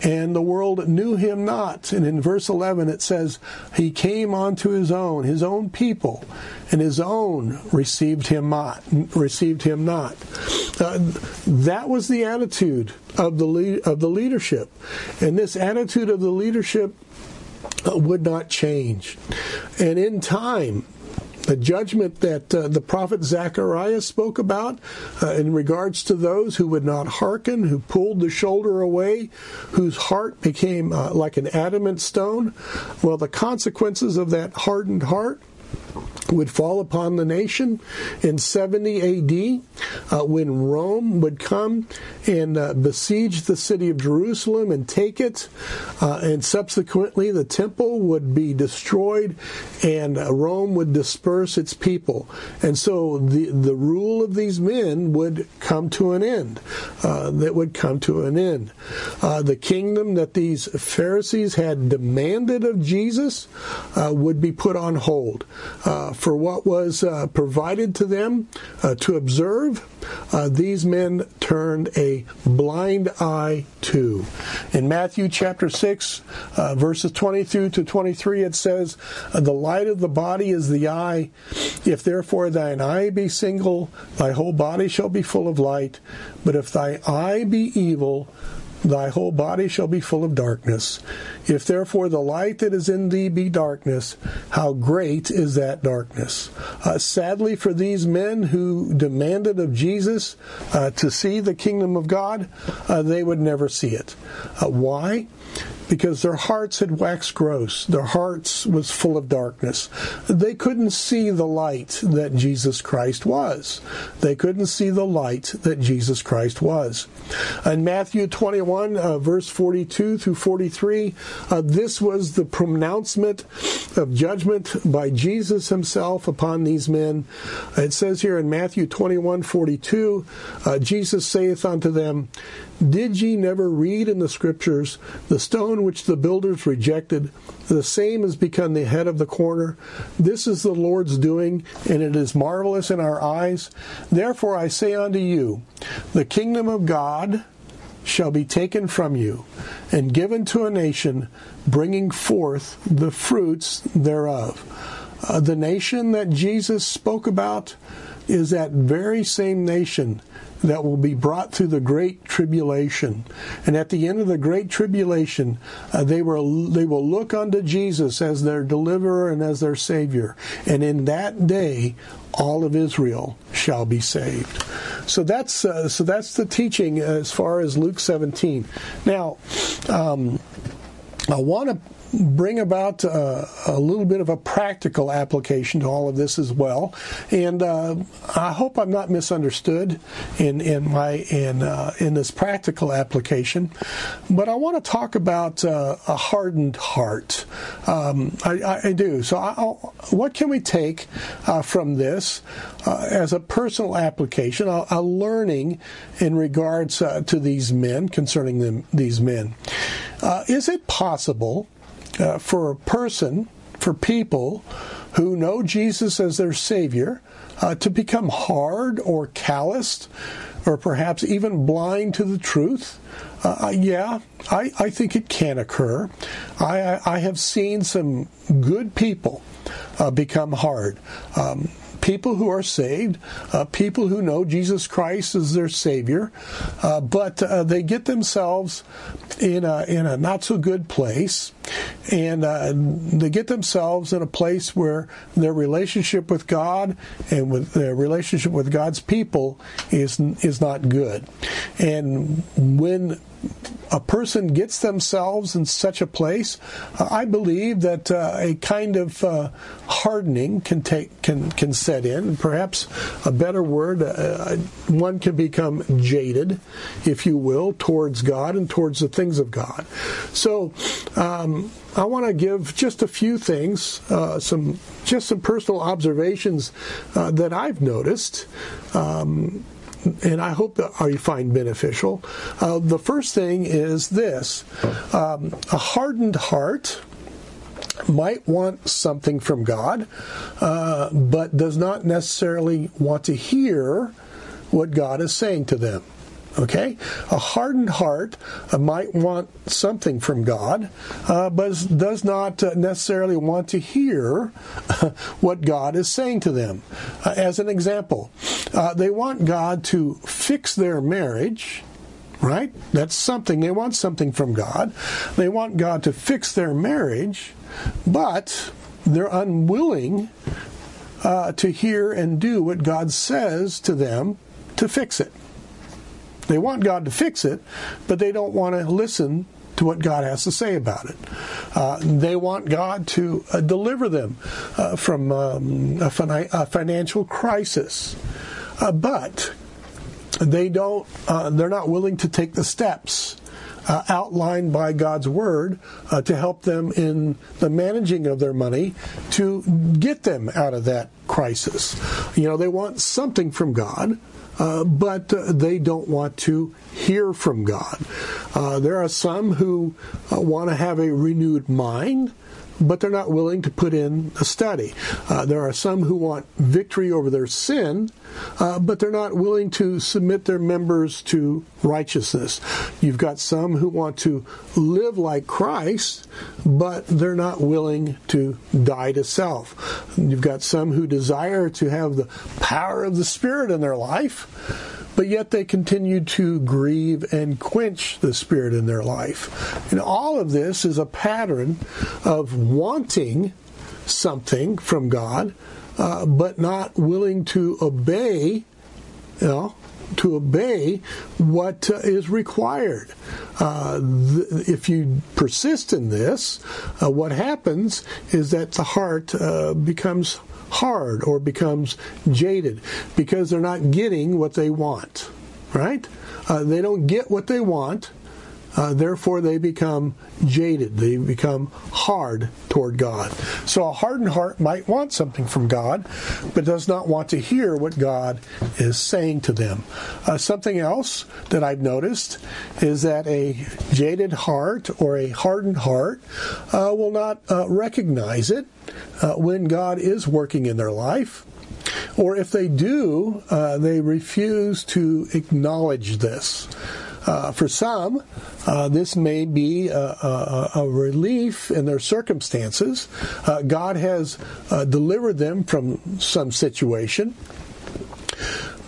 and the world knew him not. And in verse 11 it says, He came unto his own, his own people, and his own received him not. Received him not. Uh, that was the attitude of the of the leadership, and this attitude of the leadership would not change. And in time, the judgment that uh, the prophet Zechariah spoke about uh, in regards to those who would not hearken, who pulled the shoulder away, whose heart became uh, like an adamant stone. Well, the consequences of that hardened heart would fall upon the nation in 70 AD uh, when Rome would come and uh, besiege the city of Jerusalem and take it. Uh, and subsequently, the temple would be destroyed and uh, Rome would disperse its people. And so the, the rule of these men would come to an end. Uh, that would come to an end. Uh, the kingdom that these Pharisees had demanded of Jesus would be put on hold for what was uh, provided to them uh, to observe, uh, these men turned a blind eye to. In Matthew chapter 6, uh, verses 22 to 23, it says, The light of the body is the eye. If therefore thine eye be single, thy whole body shall be full of light. But if thy eye be evil, thy whole body shall be full of darkness. If therefore the light that is in thee be darkness, how great is that darkness? Uh, sadly, for these men who demanded of Jesus uh, to see the kingdom of God, uh, they would never see it. Uh, why? Because their hearts had waxed gross. Their hearts was full of darkness. They couldn't see the light that Jesus Christ was. They couldn't see the light that Jesus Christ was. In Matthew 21, uh, verse 42 through 43, uh, this was the pronouncement of judgment by Jesus himself upon these men. It says here in Matthew 21, 42, uh, Jesus saith unto them, did ye never read in the scriptures, the stone which the builders rejected, the same has become the head of the corner? This is the Lord's doing, and it is marvelous in our eyes. Therefore I say unto you, the kingdom of God shall be taken from you and given to a nation, bringing forth the fruits thereof. Uh, the nation that Jesus spoke about is that very same nation that will be brought through the great tribulation. And at the end of the great tribulation, uh, they will they will look unto Jesus as their deliverer and as their savior. And in that day, all of Israel shall be saved. So that's uh, so that's the teaching as far as Luke 17. Now, um, I want to bring about uh, a little bit of a practical application to all of this as well. And uh, I hope I'm not misunderstood in in my in uh, in this practical application. But I want to talk about uh, a hardened heart. Um, I, I, do. So, I, what can we take uh, from this as a personal application, a, a learning in regards to these men concerning them these men? is it possible? Uh, for a person, for people who know Jesus as their Savior, uh, to become hard or calloused or perhaps even blind to the truth. Uh, uh yeah, I, I think it can occur. I, I have seen some good people uh, become hard. Um, people who are saved, uh, people who know Jesus Christ as their Savior, uh, but uh, they get themselves in a, in a not so good place, and uh, they get themselves in a place where their relationship with God and with their relationship with God's people is is not good, and when a person gets themselves in such a place, uh, I believe that uh, a kind of uh, hardening can take can can set in. Perhaps a better word, uh, one can become jaded, if you will, towards God and towards the things of God. So. Um, I want to give just a few things, uh, some just some personal observations uh, that I've noticed. Um, and I hope that you find beneficial. Uh, the first thing is this um, a hardened heart might want something from God, uh, but does not necessarily want to hear what God is saying to them. Okay? A hardened heart uh, might want something from God, uh, but does not uh, necessarily want to hear what God is saying to them. Uh, as an example, uh, they want God to fix their marriage. Right? That's something. They want something from God. They want God to fix their marriage, but they're unwilling uh, to hear and do what God says to them to fix it. They want God to fix it, but they don't want to listen to what God has to say about it. Uh, they want God to uh, deliver them uh, from um, a, a, financial crisis, uh, but they don't. Uh, they're not willing to take the steps. Uh, outlined by God's word to help them in the managing of their money to get them out of that crisis. You know, they want something from God, uh, but uh, they don't want to hear from God. Uh, there are some who uh, want to have a renewed mind but they're not willing to put in a study. Uh, there are some who want victory over their sin, uh, but they're not willing to submit their members to righteousness. You've got some who want to live like Christ, but they're not willing to die to self. You've got some who desire to have the power of the Spirit in their life but yet they continue to grieve and quench the Spirit in their life. And all of this is a pattern of wanting something from God, uh, but not willing to obey, you know, to obey what uh, is required. Uh, th- if you persist in this, uh, what happens is that the heart uh, becomes hard or becomes jaded because they're not getting what they want. Right? Uh, they don't get what they want uh, therefore, they become jaded. They become hard toward God. So a hardened heart might want something from God, but does not want to hear what God is saying to them. Uh, something else that I've noticed is that a jaded heart or a hardened heart uh, will not uh, recognize it uh, when God is working in their life. Or if they do, uh, they refuse to acknowledge this. Uh, for some, uh, this may be a, a, a, relief in their circumstances. Uh, God has uh, delivered them from some situation,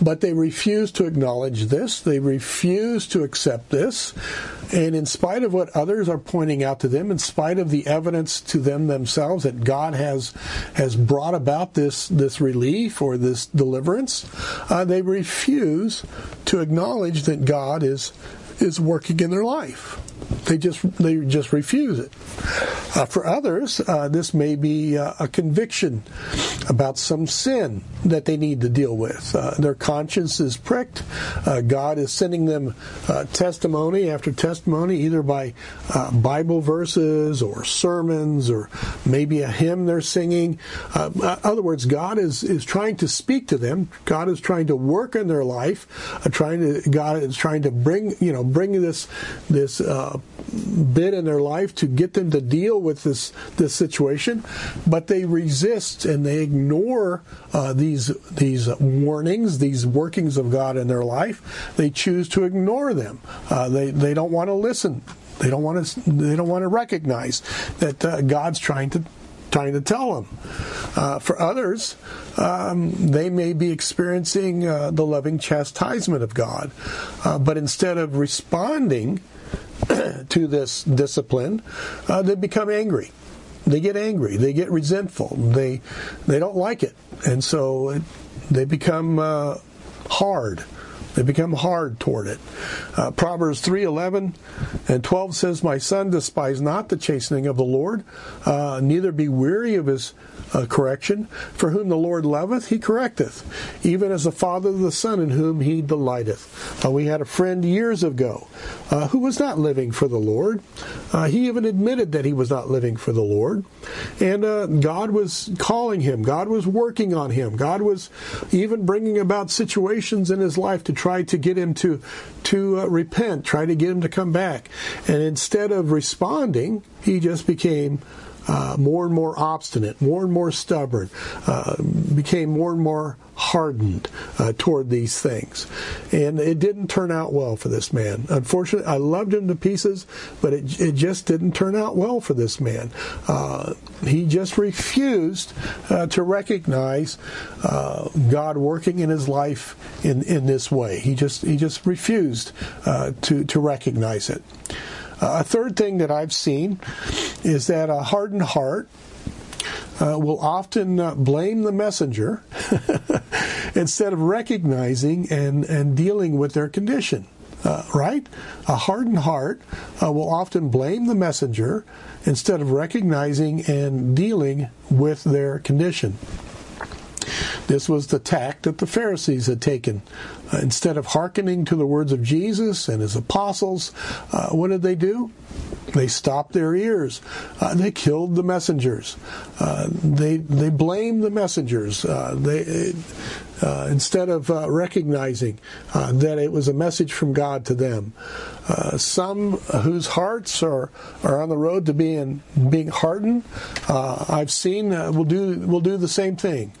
but they refuse to acknowledge this. They refuse to accept this. And in spite of what others are pointing out to them, in spite of the evidence to them themselves that God has has brought about this this relief or this deliverance, uh, they refuse to acknowledge that God is is working in their life. They just they just refuse it. Uh, for others, uh, this may be uh, a conviction about some sin that they need to deal with. Uh, their conscience is pricked. Uh, God is sending them uh, testimony after testimony, either by Bible verses or sermons or maybe a hymn they're singing. in other words, God is is trying to speak to them. God is trying to work in their life. trying to God is trying to bring you know bring this this bit in their life to get them to deal with this this situation, but they resist and they ignore uh, these these warnings, these workings of God in their life. They choose to ignore them. Uh, they they don't want to listen. They don't want to. They don't want to recognize that uh, God's trying to trying to tell them. Uh, for others, um, they may be experiencing uh, the loving chastisement of God, uh, but instead of responding to this discipline, uh, they become angry. They get angry. They get resentful. They they don't like it, and so it, they become uh, hard. They become hard toward it. Uh, Proverbs 3:11 and 12 says, "My son, despise not the chastening of the Lord, uh, neither be weary of his uh, correction. For whom the Lord loveth, he correcteth, even as the father the son in whom he delighteth." Uh, we had a friend years ago uh, who was not living for the Lord. Uh, he even admitted that he was not living for the Lord, and God was calling him. God was working on him. God was even bringing about situations in his life to try to get him to to uh, repent, try to get him to come back. And instead of responding, he just became uh, more and more obstinate, more and more stubborn, uh, became more and more hardened uh, toward these things. And it didn't turn out well for this man. Unfortunately, I loved him to pieces, but it, it just didn't turn out well for this man. Uh, he just refused uh, to recognize uh, God working in his life in, in this way. He just he just refused uh, to to recognize it. Uh, a third thing that I've seen is that a hardened heart uh, will often uh, blame the messenger instead of recognizing and, and dealing with their condition. Uh, right? A hardened heart uh, will often blame the messenger instead of recognizing and dealing with their condition. This was the tact that the Pharisees had taken. Uh, instead of hearkening to the words of Jesus and his apostles, uh, what did they do? They stopped their ears. Uh, they killed the messengers. Uh, they they blamed the messengers. Uh, they uh, instead of recognizing that it was a message from God to them. Uh, some whose hearts are, are on the road to being being hardened, uh, I've seen uh, will do will do the same thing.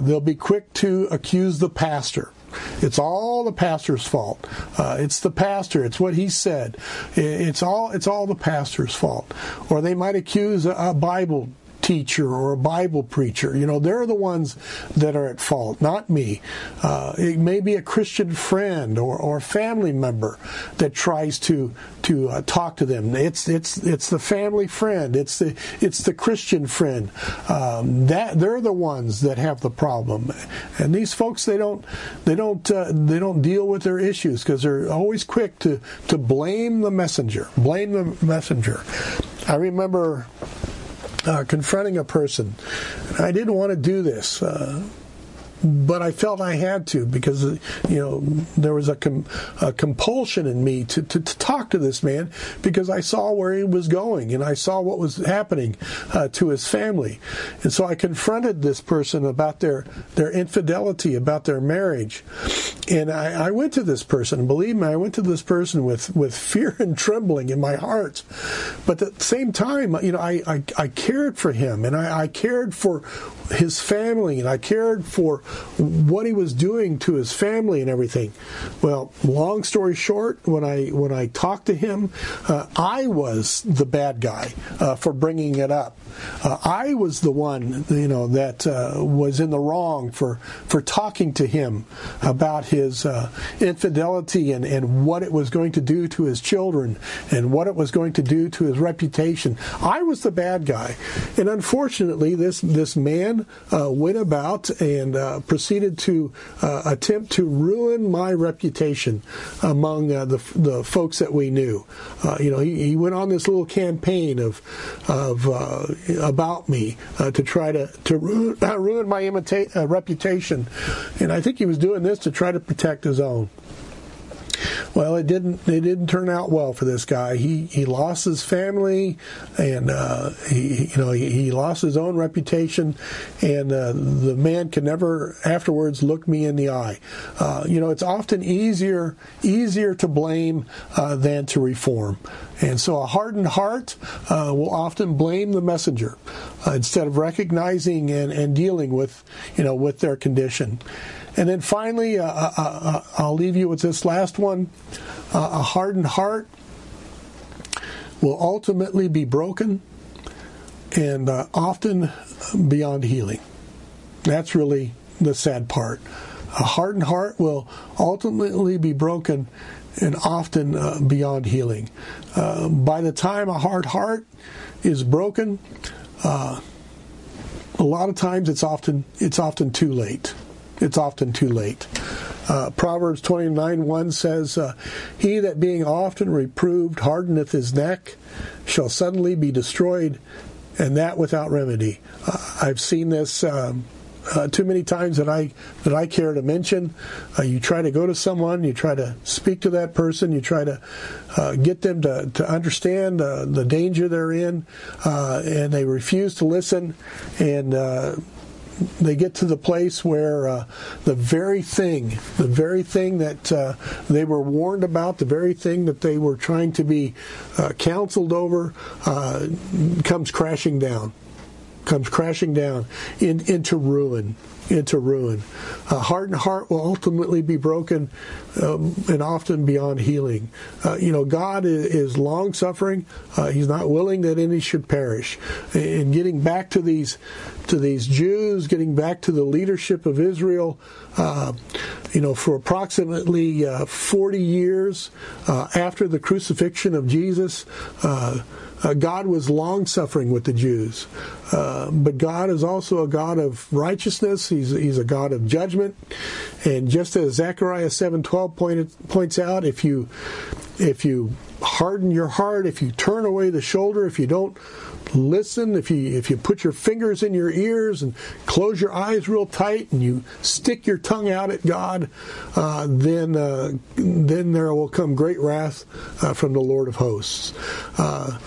they'll be quick to accuse the pastor. It's all the pastor's fault. Uh, it's the pastor. It's what he said. It's all it's all the pastor's fault. Or they might accuse a, a Bible teacher or a Bible preacher. You know, they're the ones that are at fault, not me. Uh, it may be a Christian friend or, or family member that tries to to uh, talk to them. It's it's it's the family friend. It's the it's the Christian friend. Um, that they're the ones that have the problem, and these folks they don't they don't uh, they don't deal with their issues because they're always quick to to blame the messenger. Blame the messenger. I remember uh, confronting a person. I didn't want to do this. Uh, but I felt I had to because you know there was a, com- a compulsion in me to, to, to, talk to this man because I saw where he was going and I saw what was happening uh, to his family, and so I confronted this person about their their infidelity, about their marriage, and I, I went to this person. Believe me, I went to this person with with fear and trembling in my heart, but at the same time, you know, I I, I cared for him and I, I cared for his family and I cared for what he was doing to his family and everything. Well, long story short, when I when I talked to him, uh, I was the bad guy uh, for bringing it up. Uh, I was the one, you know, that uh, was in the wrong for for talking to him about his uh, infidelity and and what it was going to do to his children and what it was going to do to his reputation. I was the bad guy, and unfortunately, this this man uh, went about and proceeded to uh, attempt to ruin my reputation among uh, the, the folks that we knew. Uh, you know, he, he went on this little campaign of of uh, about me uh, to try to to ruin, ruin my imita- reputation, and I think he was doing this to try to protect his own. Well, it didn't. It didn't turn out well for this guy. He he lost his family, and uh, he you know he, he, lost his own reputation, and uh, the man can never afterwards look me in the eye. Uh, you know, it's often easier easier to blame uh, than to reform, and so a hardened heart uh, will often blame the messenger uh, instead of recognizing and, and dealing with you know with their condition. And then finally, uh, uh, uh, I'll leave you with this last one. a hardened heart will ultimately be broken and often beyond healing. That's really the sad part. A hardened heart will ultimately be broken and often uh, beyond healing. Uh, by the time a hard heart is broken, uh, a lot of times it's often it's often too late it's often too late. Uh, Proverbs 29 1 says, uh, He that being often reproved hardeneth his neck shall suddenly be destroyed, and that without remedy. Uh, I've seen this. Um, uh, too many times that I that I care to mention. Uh, you try to go to someone, you try to speak to that person, you try to uh, get them to, to understand the danger they're in, and they refuse to listen. And they get to the place where uh, the very thing, the very thing that uh, they were warned about, the very thing that they were trying to be uh, counseled over, uh, comes crashing down, comes crashing down in, into ruin into ruin. A hardened heart will ultimately be broken um, and often beyond healing. Uh, you know, God is, is long suffering. Uh, he's not willing that any should perish. And getting back to these to these Jews, getting back to the leadership of Israel, uh, you know, for approximately uh, 40 years uh, after the crucifixion of Jesus. Uh, God was long suffering with the Jews, uh, but God is also a God of righteousness. He's He's a God of judgment, and just as Zechariah seven twelve pointed, points out, if you if you harden your heart, if you turn away the shoulder, if you don't listen, if you if you put your fingers in your ears and close your eyes real tight and you stick your tongue out at God, uh, then uh, then there will come great wrath uh, from the Lord of hosts. Uh,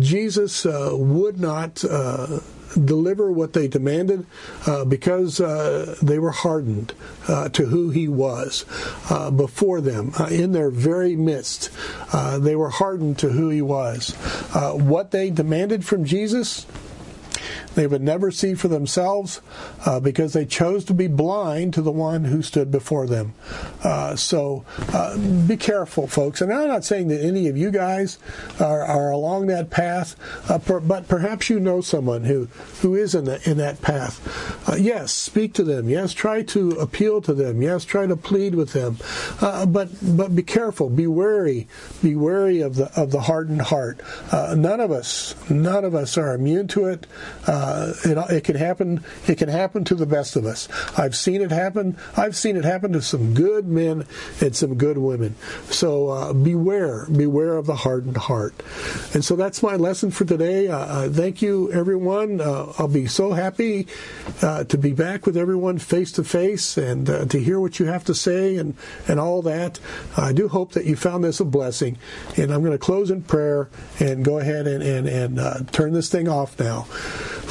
Jesus uh, would not uh, deliver what they demanded uh, because uh, they were hardened uh, to who he was uh, before them uh, in their very midst. Uh, they were hardened to who he was. what they demanded from Jesus they would never see for themselves uh, because they chose to be blind to the one who stood before them. Uh, so uh, be careful, folks. And I'm not saying that any of you guys are, are along that path, uh, per, but perhaps you know someone who, who is in, the, in that path. Uh, yes, speak to them. Yes, try to appeal to them. Yes, try to plead with them. Uh, but but be careful. Be wary. Be wary of the of the hardened heart. none of us, none of us are immune to it. It. It can happen. It can happen to the best of us. I've seen it happen. I've seen it happen to some good men and some good women. So uh, beware, beware of the hardened heart. And so that's my lesson for today. Uh, uh thank you, everyone. Uh, I'll be so happy uh, to be back with everyone face to face and uh, to hear what you have to say and, and all that. I do hope that you found this a blessing. And I'm going to close in prayer and go ahead and, and, and turn this thing off now.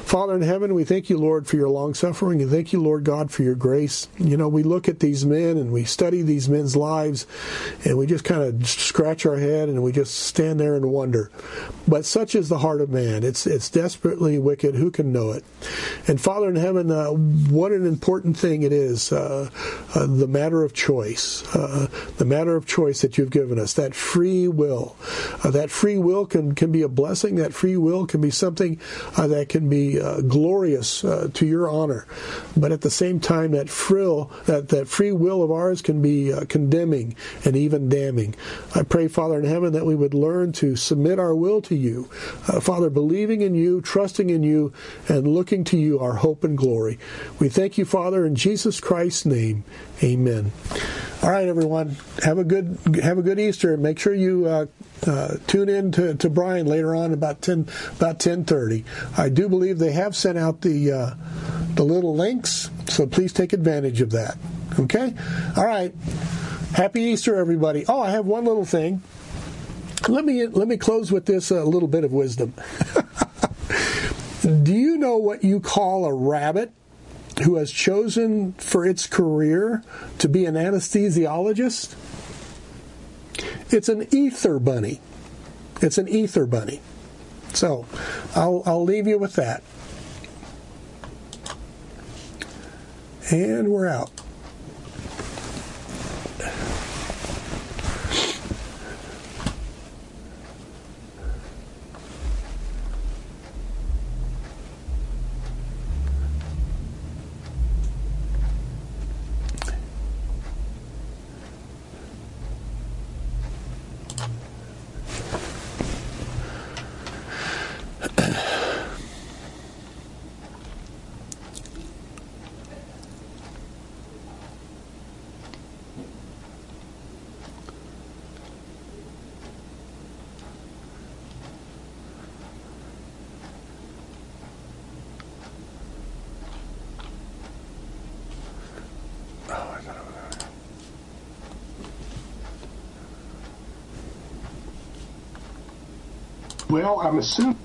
Father in heaven, we thank you, Lord, for your long suffering, and thank you, Lord God, for your grace. You know, we look at these men and we study these men's lives, and we just kind of scratch our head and we just stand there and wonder. But such is the heart of man. It's it's desperately wicked. Who can know it? And Father in heaven, uh, what an important thing it is, uh, uh, the matter of choice, uh, the matter of choice that you've given us, that free will. Uh, that free will can, can be a blessing. That free will can be something uh, that can be uh, glorious uh, to your honor. But at the same time, that frill, that, that free will of ours can be uh, condemning and even damning. I pray, Father in heaven, that we would learn to submit our will to you. Uh, Father, believing in you, trusting in you, and looking to you, our hope and glory. We thank you, Father, in Jesus Christ's name. Amen. All right, everyone. Have a good have a good Easter. Make sure you uh, tune in to, to Brian later on about ten about ten thirty. I do believe they have sent out the uh, the little links, so please take advantage of that. Okay. All right. Happy Easter, everybody. Oh, I have one little thing. Let me let me close with this a uh, little bit of wisdom. do you know what you call a rabbit who has chosen for its career to be an anesthesiologist? It's an ether bunny. It's an ether bunny. So I'll, I'll leave you with that. And we're out. Well, I'm assuming.